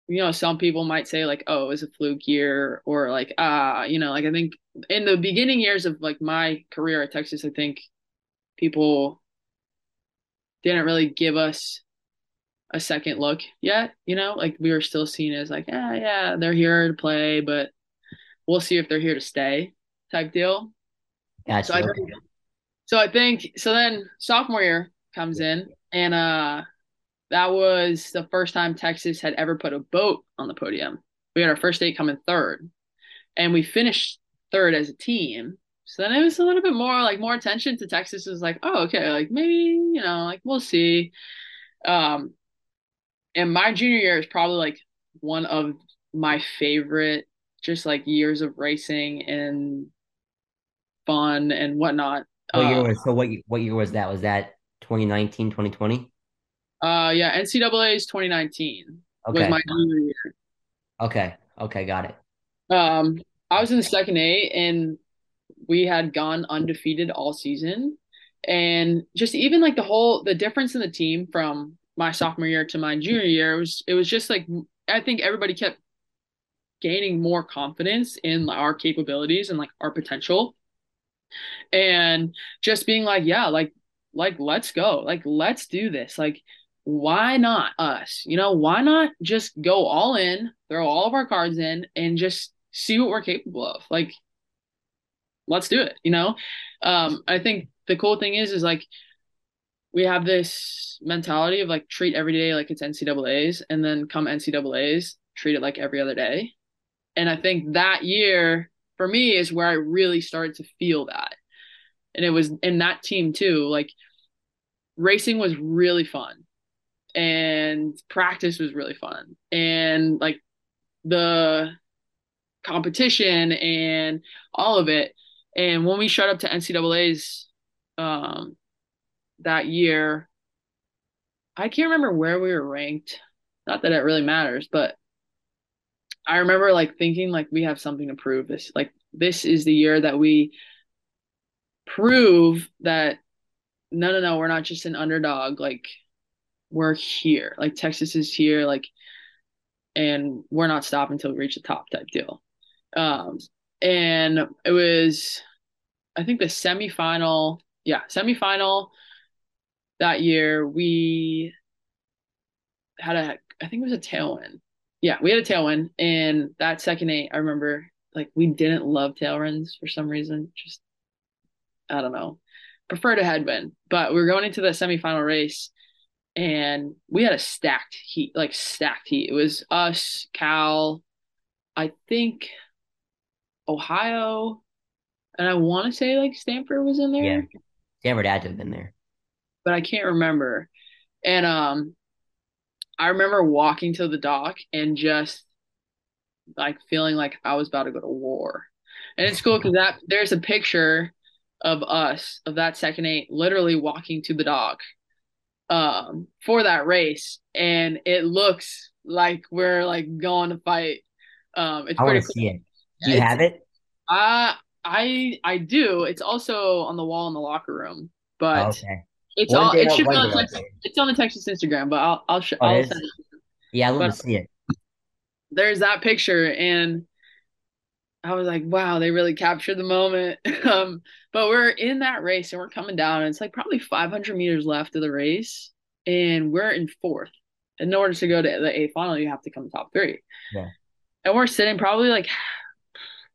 Speaker 3: you know, some people might say like, oh, it was a fluke year or like, ah, you know, like I think in the beginning years of like my career at Texas, I think people didn't really give us a second look yet. You know, like we were still seen as like, yeah, yeah, they're here to play, but we'll see if they're here to stay type deal.
Speaker 2: Gotcha.
Speaker 3: So I think, so I think so. Then sophomore year comes in, and uh, that was the first time Texas had ever put a boat on the podium. We had our first date coming third, and we finished third as a team. So then it was a little bit more like more attention to Texas is like, oh, okay, like maybe, you know, like we'll see. Um and my junior year is probably like one of my favorite just like years of racing and fun and whatnot.
Speaker 2: What year uh, was so what what year was that? Was that 2019, 2020?
Speaker 3: Uh yeah, NCAA's 2019 okay. was my junior year.
Speaker 2: Okay. Okay, got it.
Speaker 3: Um I was in the second A and we had gone undefeated all season and just even like the whole the difference in the team from my sophomore year to my junior year it was it was just like i think everybody kept gaining more confidence in our capabilities and like our potential. And just being like yeah like like let's go. Like let's do this. Like why not us? You know why not just go all in throw all of our cards in and just see what we're capable of? Like let's do it you know? Um i think the cool thing is is like we have this mentality of like treat every day like it's ncaa's and then come ncaa's treat it like every other day and i think that year for me is where i really started to feel that. And it was in that team too. Like racing was really fun. And practice was really fun. And like the competition and all of it. And when we showed up to NCAA's um, that year, I can't remember where we were ranked. Not that it really matters, but I remember like thinking like we have something to prove. This like this is the year that we prove that no no no we're not just an underdog like we're here like Texas is here like and we're not stopping until we reach the top type deal. Um, and it was I think the semifinal, yeah, semifinal that year we had a I think it was a tailwind. Yeah, we had a tailwind and that second eight, I remember like we didn't love tailwinds for some reason. Just I don't know. Preferred a headwind, but we were going into the semifinal race and we had a stacked heat, like stacked heat. It was us, Cal, I think Ohio, and I want to say like Stanford was in there.
Speaker 2: Yeah. Stanford had to have been there.
Speaker 3: But I can't remember. And um I remember walking to the dock and just like feeling like I was about to go to war. And it's cool because that there's a picture of us of that second eight literally walking to the dock um for that race and it looks like we're like going to fight. Um it's
Speaker 2: I
Speaker 3: pretty cool.
Speaker 2: see it. Do you
Speaker 3: It's-
Speaker 2: have it?
Speaker 3: Uh I I do. It's also on the wall in the locker room. But
Speaker 2: okay.
Speaker 3: It's
Speaker 2: One
Speaker 3: all it should be on Texas, it's on the Texas Instagram, but I'll I'll sh-
Speaker 2: Oh,
Speaker 3: I'll send it.
Speaker 2: Yeah, I
Speaker 3: But-
Speaker 2: to see it.
Speaker 3: there's that picture and I was like, wow, they really captured the moment. [LAUGHS] um, but we're in that race and we're coming down, and it's like probably 500 meters left of the race, and we're in fourth. In order to go to the A final, you have to come top three.
Speaker 2: Yeah.
Speaker 3: And we're sitting probably like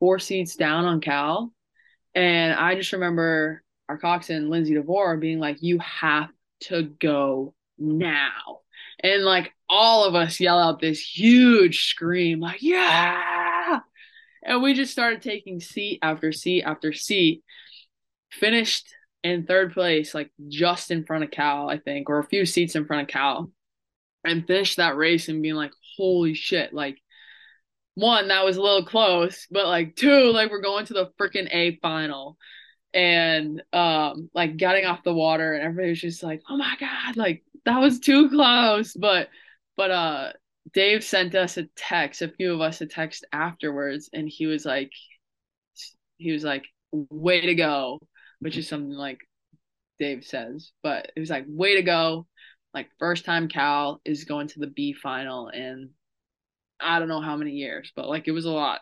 Speaker 3: four seats down on Cal. And I just remember our coxswain, Lindsay DeVore, being like, you have to go now. And like all of us yell out this huge scream, like, yeah. And we just started taking seat after seat after seat. Finished in third place, like just in front of Cal, I think, or a few seats in front of Cal. And finished that race and being like, holy shit, like one, that was a little close, but like two, like we're going to the freaking A final. And um like getting off the water and everybody was just like, oh my God, like that was too close. But but uh Dave sent us a text, a few of us a text afterwards, and he was like he was like, way to go, which is something like Dave says, but it was like, way to go. Like first time Cal is going to the B final in I don't know how many years, but like it was a lot.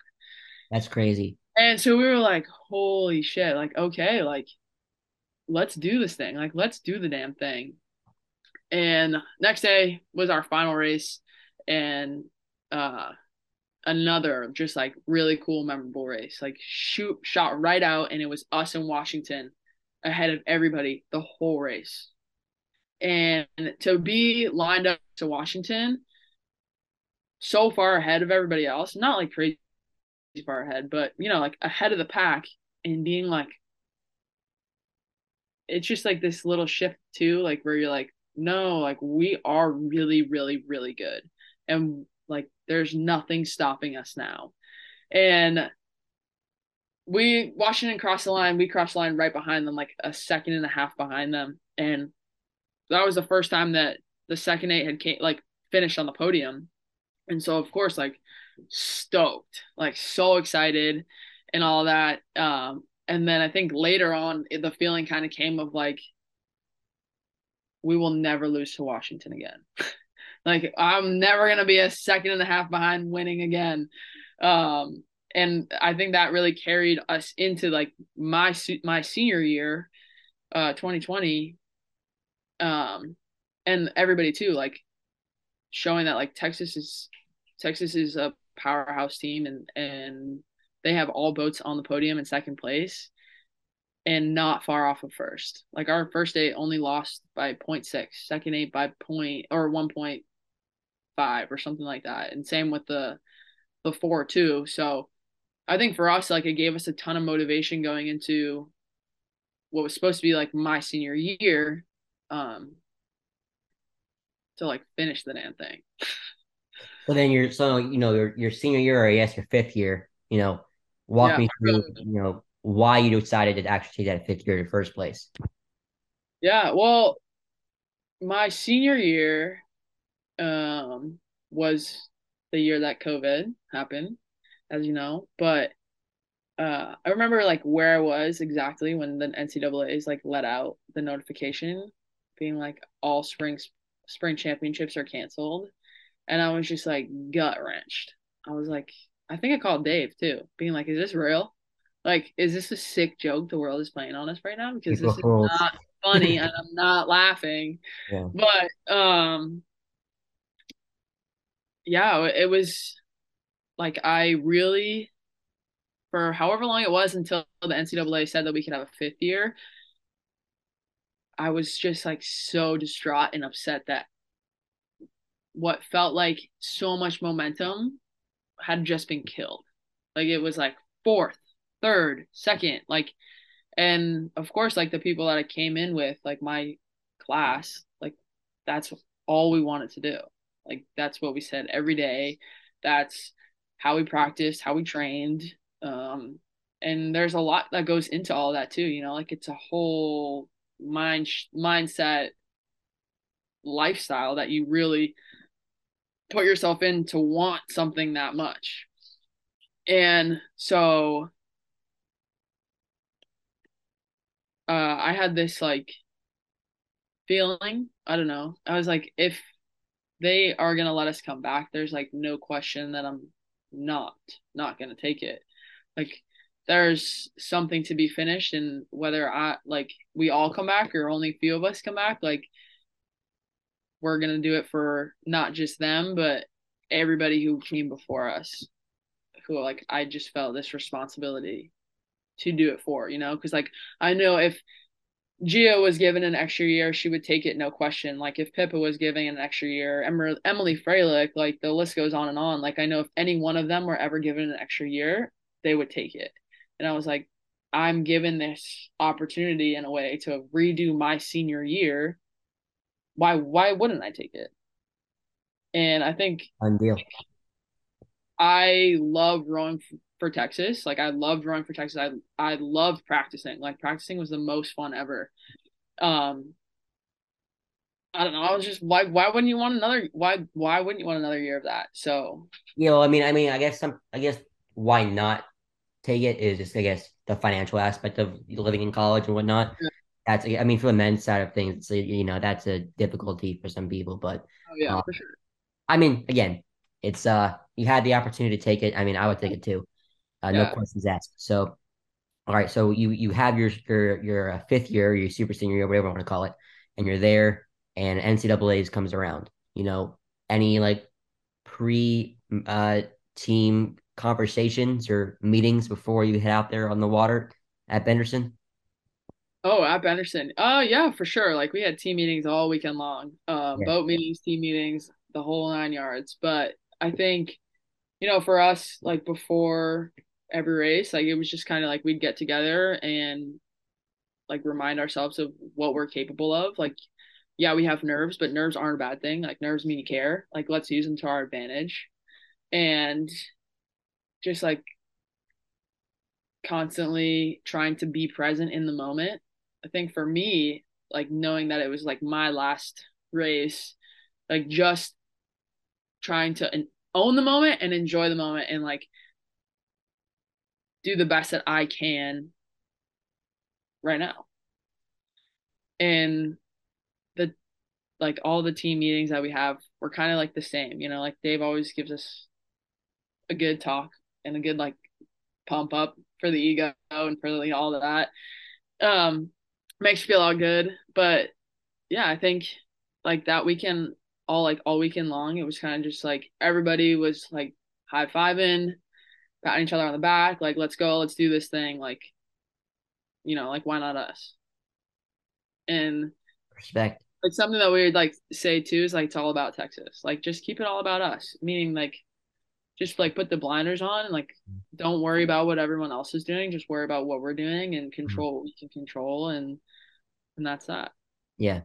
Speaker 2: That's crazy.
Speaker 3: And so we were like, holy shit, like, okay, like, let's do this thing. Like, let's do the damn thing. And next day was our final race and uh another just like really cool memorable race. Like shoot shot right out and it was us in Washington ahead of everybody the whole race. And to be lined up to Washington so far ahead of everybody else, not like crazy far ahead, but you know, like ahead of the pack and being like it's just like this little shift too, like where you're like, no, like we are really, really, really good. And like there's nothing stopping us now. And we Washington crossed the line, we crossed the line right behind them, like a second and a half behind them. And that was the first time that the second eight had came, like finished on the podium. And so of course, like stoked, like so excited and all that. Um, and then I think later on, the feeling kind of came of like, we will never lose to Washington again. [LAUGHS] like I'm never gonna be a second and a half behind winning again. Um, and I think that really carried us into like my my senior year, uh, 2020. Um, and everybody too, like showing that like Texas is Texas is a powerhouse team and and they have all boats on the podium in second place and not far off of first. Like our first eight only lost by 0.6, second eight by point or 1.5 or something like that. And same with the the four too. So I think for us, like it gave us a ton of motivation going into what was supposed to be like my senior year, um, to like finish the damn thing. [LAUGHS]
Speaker 2: So then you're so you know your your senior year or yes your fifth year. You know, walk
Speaker 3: Yeah.
Speaker 2: me through you know why you decided to actually take that fifth year in the first place.
Speaker 3: Yeah, well, my senior year um was the year that COVID happened, as you know, but uh I remember like where I was exactly when the NCAA's like let out the notification being like all spring spring championships are canceled. And I was just like gut wrenched. I was like, I think I called Dave too, being like, is this real? Like, is this a sick joke the world is playing on us right now? Because this is [LAUGHS] not funny and I'm not laughing.
Speaker 2: Yeah.
Speaker 3: But um yeah, it was like I really for however long it was until the NCAA said that we could have a fifth year, I was just like so distraught and upset that what felt like so much momentum had just been killed. Like it was like fourth, third, second, like and of course like the people that I came in with, like my class, like that's all we wanted to do. Like that's what we said every day. That's how we practiced, how we trained. Um and there's a lot that goes into all that too, you know, like it's a whole mind mindset lifestyle that you really put yourself in to want something that much. And so uh, I had this like feeling, I don't know. I was like, if they are gonna let us come back, there's like no question that I'm not not gonna take it. Like there's something to be finished and whether I like we all come back or only a few of us come back, like we're going to do it for not just them, but everybody who came before us, who like I just felt this responsibility to do it for, you know, because like I know if Gia was given an extra year, she would take it, no question. Like if Pippa was giving an extra year, Emily Freilich, like the list goes on and on. Like I know if any one of them were ever given an extra year, they would take it. And I was like, I'm given this opportunity in a way to redo my senior year why why wouldn't I take it? And I think
Speaker 2: Undeal.
Speaker 3: I love rowing for Texas. Like I loved rowing for Texas. I I loved practicing. Like practicing was the most fun ever. Um I don't know. I was just why why wouldn't you want another why why wouldn't you want another year of that? So
Speaker 2: you know, I mean I mean I guess some I guess why not take it is just I guess the financial aspect of living in college and whatnot. Yeah that's I mean for the men's side of things, it's, you know that's a difficulty for some people. But
Speaker 3: oh, yeah, um, for sure.
Speaker 2: I mean, again, it's uh you had the opportunity to take it. I mean, I would take it too. Uh, yeah. No questions asked. So, all right, so you you have your your your uh, fifth year, your super senior year, whatever you want to call it, and you're there, and NCAA's comes around. You know, any like pre uh team conversations or meetings before you head out there on the water at Benderson?
Speaker 3: Oh, at Benderson. Uh yeah, for sure. Like we had team meetings all weekend long. Um, yeah. boat meetings, team meetings, the whole nine yards. But I think, you know, for us, like before every race, like it was just kind of like we'd get together and like remind ourselves of what we're capable of. Like, yeah, we have nerves, but nerves aren't a bad thing. Like nerves mean you care. Like let's use them to our advantage. And just like constantly trying to be present in the moment I think for me, like knowing that it was like my last race, like just trying to own the moment and enjoy the moment and like do the best that I can right now. And the like all the team meetings that we have, we're kind of like the same, you know, like Dave always gives us a good talk and a good like pump up for the ego and for the, all of that. Um, makes you feel all good. But yeah, I think like that weekend, all like all weekend long, it was kind of just like everybody was like high fiving, patting each other on the back, like let's go, let's do this thing, like you know, like why not us? And
Speaker 2: respect.
Speaker 3: Like something that we would like say too is like it's all about Texas. Like just keep it all about us. Meaning like just like put the blinders on and like don't worry about what everyone else is doing. Just worry about what we're doing and mm-hmm. control what we can control and and that's that.
Speaker 2: Yeah.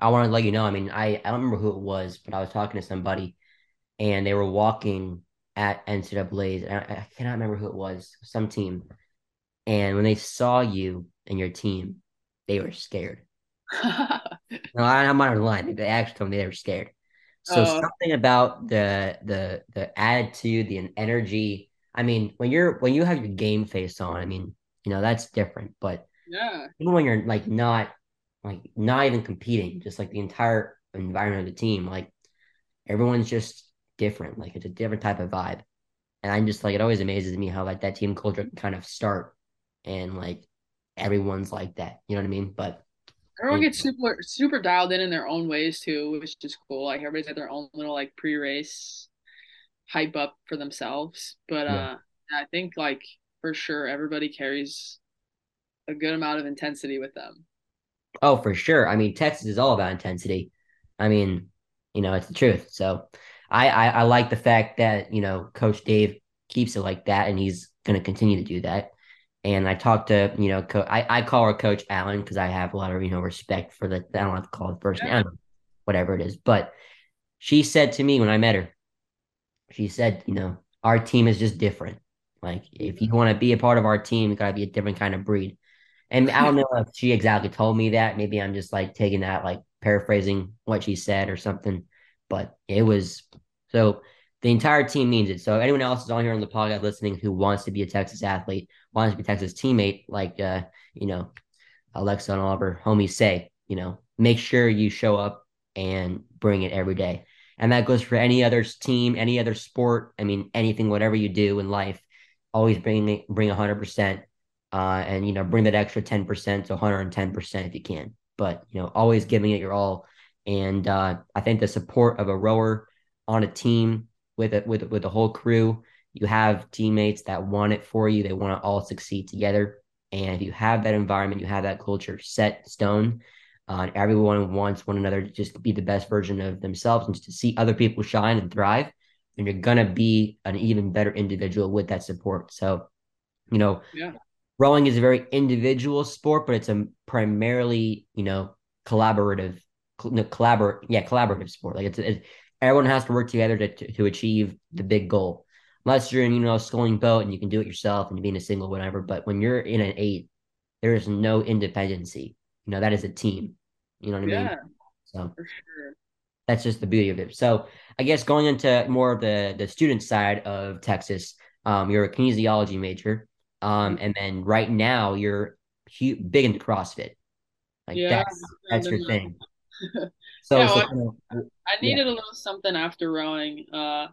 Speaker 2: I want to let you know. I mean, I, I don't remember who it was, but I was talking to somebody and they were walking at NCAA's. And I, I cannot remember who it was, some team. And when they saw you and your team, they were scared. [LAUGHS] no, I, I'm not lying. They actually told me they were scared. So uh, something about the the the attitude, the energy. I mean, when you're when you have your game face on, I mean, you know that's different. But
Speaker 3: yeah,
Speaker 2: even when you're like not like not even competing, just like the entire environment of the team, like everyone's just different. Like it's a different type of vibe. And I'm just like it always amazes me how like that team culture can kind of start and like everyone's like that. You know what I mean? But
Speaker 3: everyone gets super super dialed in in their own ways too, which is cool. Like everybody's got their own little like pre race hype up for themselves. But yeah. uh I think like for sure everybody carries a good amount of intensity with them.
Speaker 2: Oh, for sure. I mean, Texas is all about intensity. I mean, you know, it's the truth. So I, I, I like the fact that, you know, Coach Dave keeps it like that and he's going to continue to do that. And I talked to, you know, co- I, I call her Coach Allen because I have a lot of, you know, respect for the, I don't have to call the yeah. name, whatever it is. But she said to me when I met her, she said, you know, our team is just different. Like, if you want to be a part of our team, you got to be a different kind of breed. And I don't [LAUGHS] know if she exactly told me that. Maybe I'm just like taking that, like paraphrasing what she said or something. But it was so the entire team means it. So anyone else is on here on the podcast listening who wants to be a Texas athlete, wants to be a Texas teammate, like uh, you know, Alexa and all of Oliver homies say, you know, make sure you show up and bring it every day. And that goes for any other team, any other sport. I mean, anything, whatever you do in life, always bring bring hundred percent, uh, and you know, bring that extra ten percent to hundred and ten percent if you can. But you know, always giving it your all. And uh, I think the support of a rower on a team with it with with the whole crew. You have teammates that want it for you. They want to all succeed together. And if you have that environment, you have that culture set stone. Uh, everyone wants one another to just be the best version of themselves and to see other people shine and thrive. And you're gonna be an even better individual with that support. So, you know,
Speaker 3: yeah.
Speaker 2: rowing is a very individual sport, but it's a primarily, you know, collaborative, collaborate, yeah, collaborative sport. Like it's, it's everyone has to work together to, to, to achieve the big goal. Unless you're in, you know, a sculling boat and you can do it yourself and being a single, whatever. But when you're in an eight, there is no independency. You know, that is a team. You know what I
Speaker 3: yeah,
Speaker 2: mean? So
Speaker 3: for sure.
Speaker 2: That's just the beauty of it. So I guess going into more of the the student side of Texas, um, you're a kinesiology major. Um, mm-hmm. and then right now you're big into CrossFit. Like yeah, that's that's your thing.
Speaker 3: So, yeah, so well, I, I, needed yeah. a little something after rowing. Uh,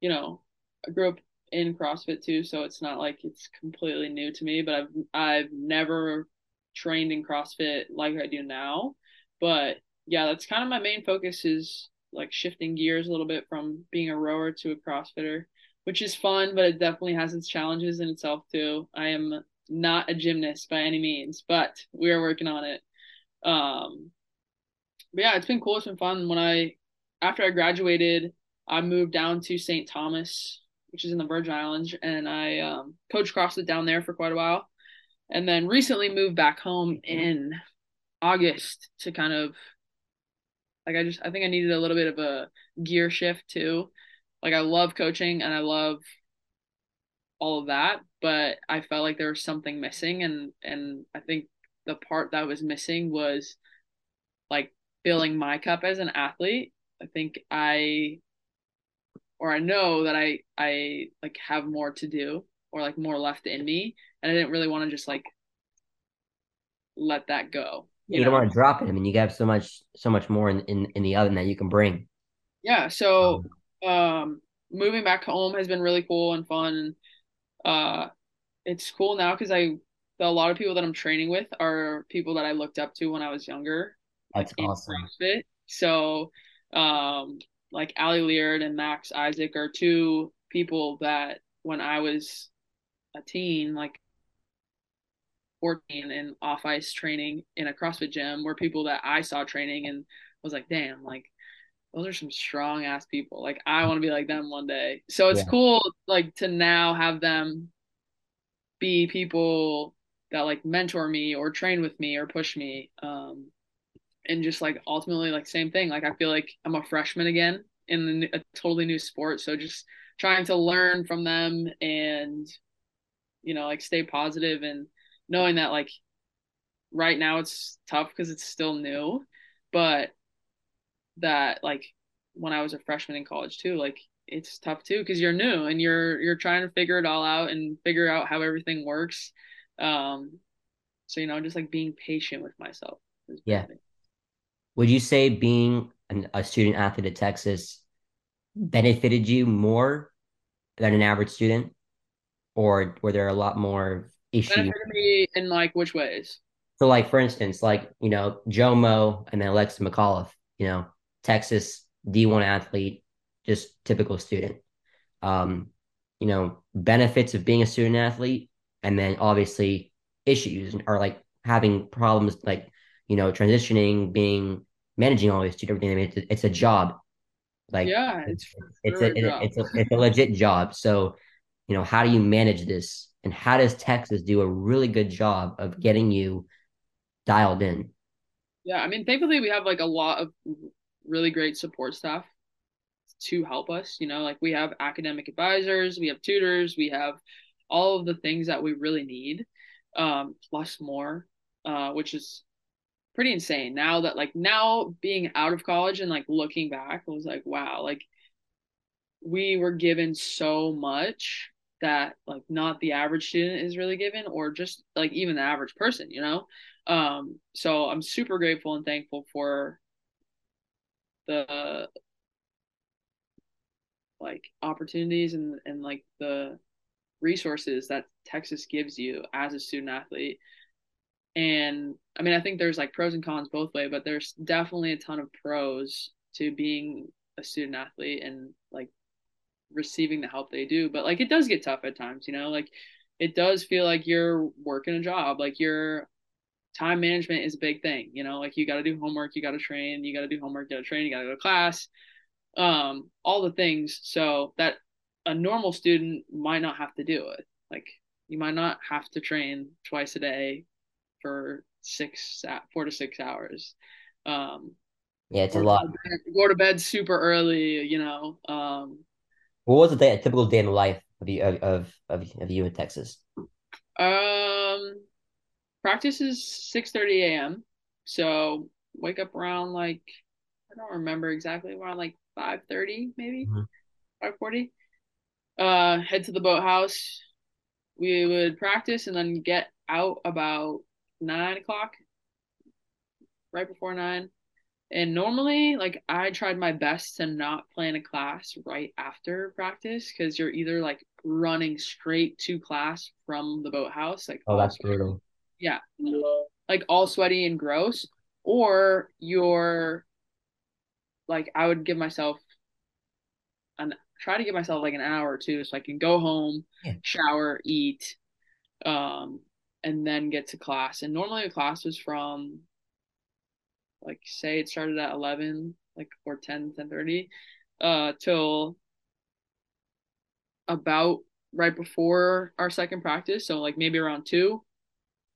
Speaker 3: you know, I grew up in CrossFit too, so it's not like it's completely new to me. But I've I've never trained in CrossFit like I do now. But yeah, that's kind of my main focus is like shifting gears a little bit from being a rower to a CrossFitter, which is fun, but it definitely has its challenges in itself too. I am not a gymnast by any means, but we are working on it. Um, but yeah, it's been cool. It's been fun. When I after I graduated, I moved down to St. Thomas, which is in the Virgin Islands, and I um, coached CrossFit down there for quite a while, and then recently moved back home in August to kind of like I just I think I needed a little bit of a gear shift too. Like I love coaching and I love all of that, but I felt like there was something missing and and I think the part that was missing was like filling my cup as an athlete. I think I or I know that I I like have more to do or like more left in me and I didn't really want to just like let that go.
Speaker 2: You, you don't want to drop it. I mean, you have so much so much more in, in in the oven that you can bring.
Speaker 3: Yeah, so um, um moving back home has been really cool and fun. Uh it's cool now cuz I a lot of people that I'm training with are people that I looked up to when I was younger
Speaker 2: that's awesome.
Speaker 3: CrossFit. So, um, like Ali Leard and Max Isaac are two people that when I was a teen, like 14 and off ice training in a CrossFit gym were people that I saw training and was like, damn, like those are some strong ass people. Like I want to be like them one day. So it's yeah. cool like to now have them be people that like mentor me or train with me or push me. Um, and just like ultimately like same thing. Like i feel like i'm a freshman again in a totally new sport. So just trying to learn from them and you know like stay positive and knowing that like right now it's tough because it's still new but that like when i was a freshman in college too like it's tough too because you're new and you're you're trying to figure it all out and figure out how everything works. Um so you know just like being patient with myself
Speaker 2: yeah would you say being an, a student athlete at Texas benefited you more than an average student, or were there a lot more issues?
Speaker 3: Benefited me in like which ways?
Speaker 2: So, like for instance, like you know Joe Mo and then Alexa McAuliffe, you know Texas D one athlete, just typical student. Um, you know, benefits of being a student athlete, and then obviously issues or like having problems like, you know, transitioning, being managing all these student everything. I mean, it's, it's a job. Like
Speaker 3: Yeah, it's
Speaker 2: it's
Speaker 3: sure
Speaker 2: a,
Speaker 3: a
Speaker 2: it-
Speaker 3: job.
Speaker 2: it's a it's a legit job. So, you know, how do you manage this? And how does Texas do a really good job of getting you dialed in?
Speaker 3: Yeah, I mean, thankfully we have like a lot of really great support staff to help us. You know, like we have academic advisors, we have tutors, we have all of the things that we really need, um, plus more, uh, which is pretty insane. Now that like now being out of college and like looking back, I was like, wow, like we were given so much that like not the average student is really given or just like even the average person, you know? Um, so I'm super grateful and thankful for the like opportunities and and like the resources that Texas gives you as a student athlete. And I mean, I think there's like pros and cons both way, but there's definitely a ton of pros to being a student athlete and like receiving the help they do. But like it does get tough at times, you know, like it does feel like you're working a job, like your time management is a big thing, you know, like you got to do homework, you got to train, you got to do homework, you got to train, you got to go to class, um, all the things. So that a normal student might not have to do it. Like you might not have to train twice a day for six, four to six hours. Um,
Speaker 2: Yeah, it's a lot.
Speaker 3: go to bed super early, you know. Um,
Speaker 2: What was a day, a typical day in the life of you of of of, of you in Texas?
Speaker 3: um, practice is 6:30 a.m. So wake up around like I don't remember exactly around like 5:30 maybe
Speaker 2: Mhm.
Speaker 3: 5:40. Uh, head to the boathouse. We would practice and then get out about nine o'clock, right before nine. And normally, like I tried my best to not plan a class right after practice because you're either like running straight to class from the boathouse, like
Speaker 2: Oh, that's
Speaker 3: sweaty,
Speaker 2: brutal.
Speaker 3: yeah, like all sweaty and gross, or you're like I would give myself an try to give myself like an hour or two so I can go home,
Speaker 2: Yeah.
Speaker 3: shower, eat, um, and then get to class. And normally the class was from like say it started at 11 like or 10 10 uh till about right before our second practice so like maybe around two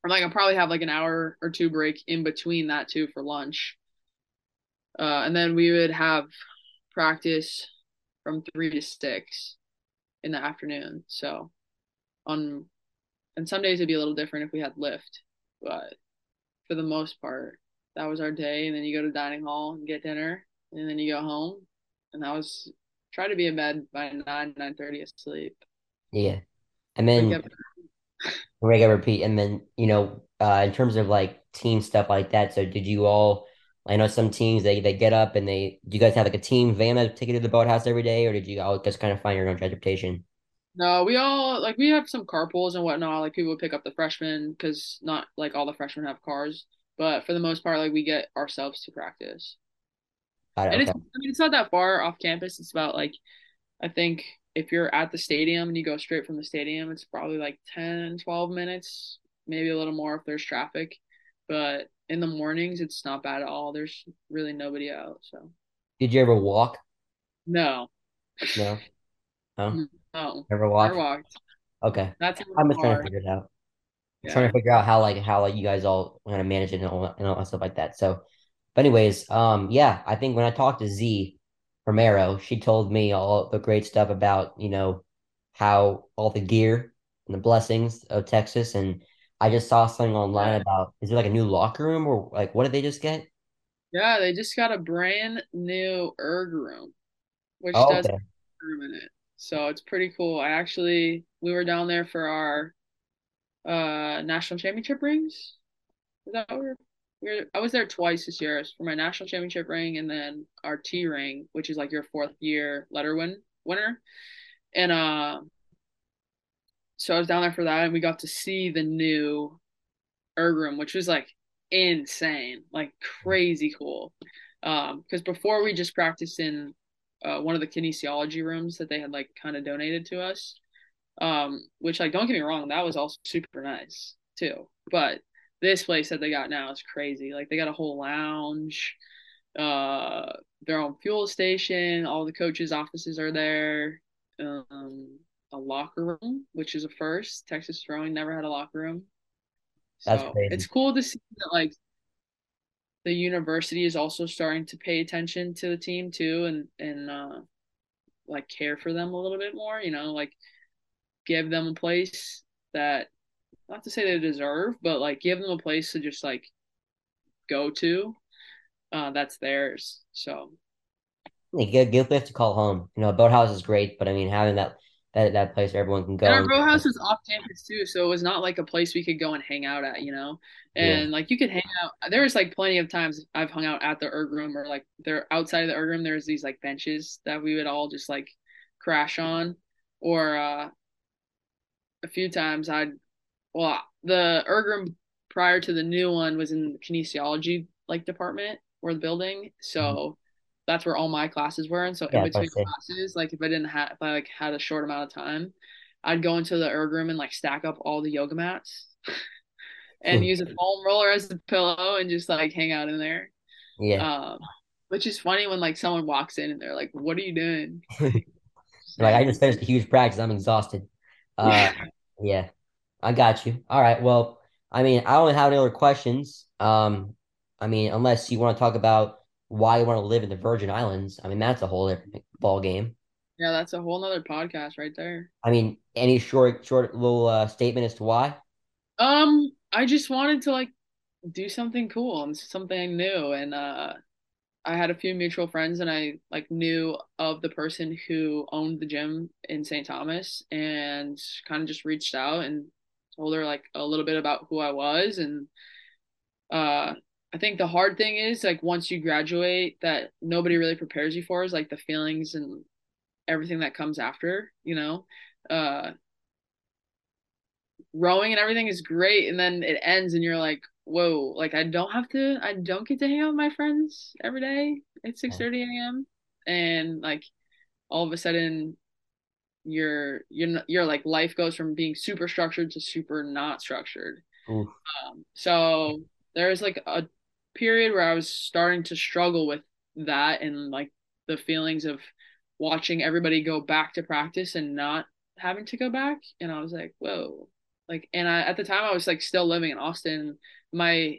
Speaker 3: or like i'll probably have like an hour or two break in between that too for lunch uh and then we would have practice from three to six in the afternoon so on and some days it'd be a little different if we had lift but for the most part that was our day and then you go to dining hall and get dinner and then you go home and that was try to be in bed by 9 9 30 asleep
Speaker 2: Yeah. And then
Speaker 3: wake
Speaker 2: then [LAUGHS]
Speaker 3: up
Speaker 2: repeat, and then you know, uh, in terms of like team stuff like that. So did you all? I know some teams they they get up and they. Do you guys have like a team van that take you to the boathouse every day, or did you all just kind of find your own transportation?
Speaker 3: No we all like we have some carpools and whatnot like people would pick up the freshmen because not like all the freshmen have cars but for the most part like we get ourselves to practice.
Speaker 2: It,
Speaker 3: and it's i mean it's not that far off campus. It's about like i think if you're at the stadium and you go straight from the stadium it's probably like 10 12 minutes maybe a little more if there's traffic but in the mornings it's not bad at all. There's really nobody out so.
Speaker 2: Did you ever walk?
Speaker 3: no.
Speaker 2: No, [LAUGHS] no,
Speaker 3: no
Speaker 2: never
Speaker 3: never
Speaker 2: walked.
Speaker 3: walked
Speaker 2: Okay,
Speaker 3: that's
Speaker 2: I'm just trying to figure it out.
Speaker 3: yeah
Speaker 2: trying to figure out how like how like you guys all kind of manage it and all, and all that stuff like that. So, but anyways, um, yeah, I think when I talked to Z Romero, she told me all the great stuff about you know how all the gear and the blessings of Texas, and I just saw something online about is it like a new locker room or like what did they just get?
Speaker 3: Yeah, they just got a brand new erg room which
Speaker 2: Oh,
Speaker 3: does have
Speaker 2: okay.
Speaker 3: room in it so it's pretty cool i actually we were down there for our uh national championship rings Is that what we're, we're I was there twice this year for my national championship ring and then our T ring, which is like your fourth year letter win winner. And uh so I was down there for that and we got to see the new erg room, which was like insane, like crazy cool. Um, because before we just practiced in uh one of the kinesiology rooms that they had like kind of donated to us. Um, which like don't get me wrong, that was also super nice too. But this place that they got now is crazy. Like they got a whole lounge, uh, their own fuel station. All the coaches' offices are there. Um, a locker room, which is a first. Texas Rowing never had a locker room.
Speaker 2: That's
Speaker 3: So
Speaker 2: crazy.
Speaker 3: it's cool to see that like the university is also starting to pay attention to the team too and and uh like care for them a little bit more, you know, like give them a place that not to say they deserve, but like give them a place to just like go to. Uh that's theirs. So
Speaker 2: You get good place to call home. You know, boathouse is great, but I mean, having that that that place where everyone can
Speaker 3: And
Speaker 2: go
Speaker 3: our
Speaker 2: and
Speaker 3: row house was off campus too, so it was not like a place we could go and hang out at, you know.
Speaker 2: yeah,
Speaker 3: And like you could hang out. There was like plenty of times I've hung out at the erg room or like there outside of the erg room. There's these like benches that we would all just like crash on, or uh, a few times I'd well the erg room prior to the new one was in the kinesiology like department or the building, so that's where all my classes were. And so in
Speaker 2: yeah. But
Speaker 3: between classes, like if I didn't have if I like had a short amount of time, I'd go into the erg room and like stack up all the yoga mats [LAUGHS] and use a foam roller as a pillow and just like hang out in there.
Speaker 2: yeah,
Speaker 3: Um, which is funny when like someone walks in and they're like, "What are you doing?" [LAUGHS]
Speaker 2: like I just finished a huge practice. I'm exhausted. [LAUGHS] Uh,
Speaker 3: Yeah.
Speaker 2: yeah, I got you. All right. Well, I mean, I don't have any other questions. Um, I mean, unless you want to talk about why you want to live in the Virgin Islands. I mean, that's a whole different ball game.
Speaker 3: Yeah, that's a whole nother podcast right there.
Speaker 2: I mean, any short, short little uh, statement as to why?
Speaker 3: Um, I just wanted to like do something cool and something new, and uh, I had a few mutual friends, and I like knew of the person who owned the gym in St. Thomas, and kind of just reached out and told her like a little bit about who I was, and uh, I think the hard thing is like once you graduate, that nobody really prepares you for is like the feelings and everything that comes after, you know. Uh, rowing and everything is great and then it ends and you're like whoa like i don't have to i don't get to hang out with my friends every day at 6 30 a.m and like all of a sudden your your your like life goes from being super structured to super not structured. Um, so there's like a period where i was starting to struggle with that and like the feelings of watching everybody go back to practice and not having to go back. And i was like whoa. Like and i at the time i was like still living in austin. My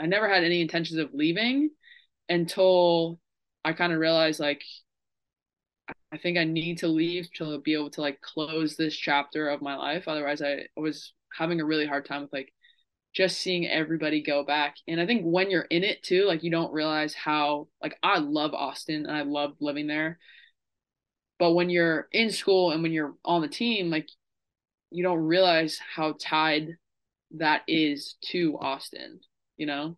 Speaker 3: i never had any intentions of leaving until i kind of realized like i think i need to leave to be able to like close this chapter of my life. Otherwise i was having a really hard time with like just seeing everybody go back and i think when you're in it too like you don't realize how like i love austin and i love living there but when you're in school and when you're on the team like you don't realize how tied that is to Austin, you know?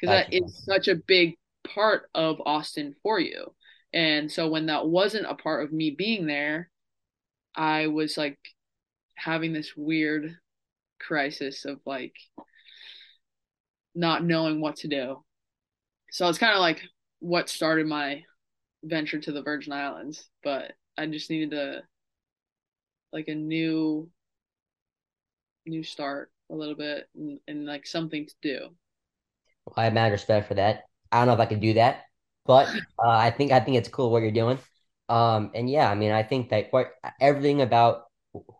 Speaker 3: Because that is such a big part of Austin for you. And so when that wasn't a part of me being there, I was like having this weird crisis of like not knowing what to do. So it's kind of like what started my venture to the Virgin Islands, but I just needed to like a new new start a little bit and, and like something to do.
Speaker 2: I have mad respect for that. I don't know if I could do that, but uh, I think I think it's cool what you're doing. Um, and yeah, I mean, I think that what everything about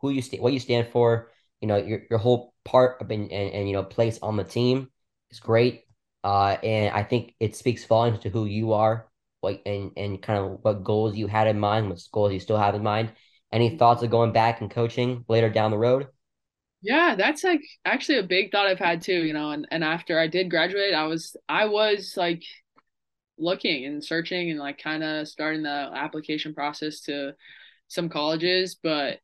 Speaker 2: who you stand, what you stand for, you know, your your whole part of and, and, and you know place on the team is great. Uh, and I think it speaks volumes to who you are, what and and kind of what goals you had in mind, what goals you still have in mind. Any thoughts of going back and coaching later down the road?
Speaker 3: Yeah, that's like actually a big thought I've had too, you know, and, and after I did graduate, I was I was like looking and searching and like kind of starting the application process to some colleges, but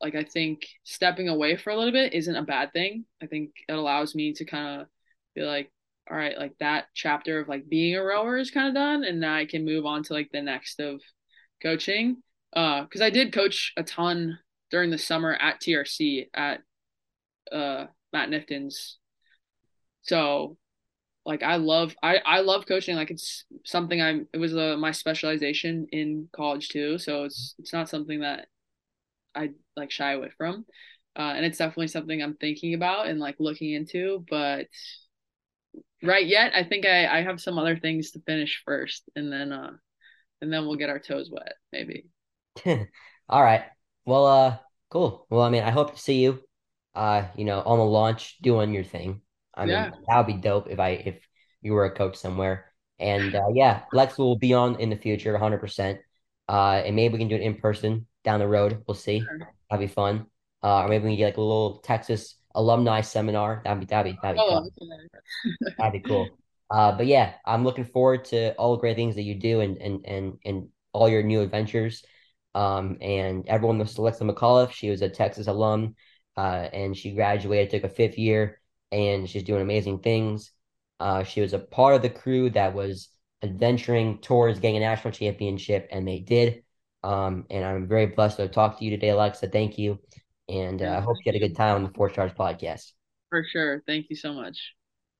Speaker 3: like I think stepping away for a little bit isn't a bad thing. I think it allows me to kind of be like, all right, like that chapter of like being a rower is kind of done, and now I can move on to like the next of coaching. Uh, because I did coach a ton during the summer at TRC at uh Matt Knifton's. So like I love I I love coaching. Like it's something I'm. It was uh, my specialization in college too. So it's it's not something that I like shy away from. Uh, and it's definitely something I'm thinking about and like looking into, but right yet, I think I, I have some other things to finish first and then uh and then we'll get our toes wet, maybe. [LAUGHS]
Speaker 2: All right. Well, uh, cool. Well, I mean, I hope to see you, uh, you know, on the launch doing your thing. I mean, that would be dope if I if you were a coach somewhere. And uh, yeah, Lex will be on in the future, 100%. Uh, and maybe we can do it in person down the road. We'll see.
Speaker 3: Sure.
Speaker 2: That'd be fun. Uh, or maybe we can get like a little Texas alumni seminar. That'd be that'd be that'd be
Speaker 3: Oh, okay. [LAUGHS]
Speaker 2: That'd be cool. Uh, but yeah, I'm looking forward to all the great things that you do and and and and all your new adventures. Um, and everyone knows Alexa McAuliffe. She was a Texas alum, uh, and she graduated, took a fifth year, and she's doing amazing things. Uh, she was a part of the crew that was adventuring towards getting a national championship, and they did. Um, and I'm very blessed to talk to you today, Alexa. Thank you. And uh, I hope you had a good time on the For Stars podcast.
Speaker 3: For sure. Thank you so much.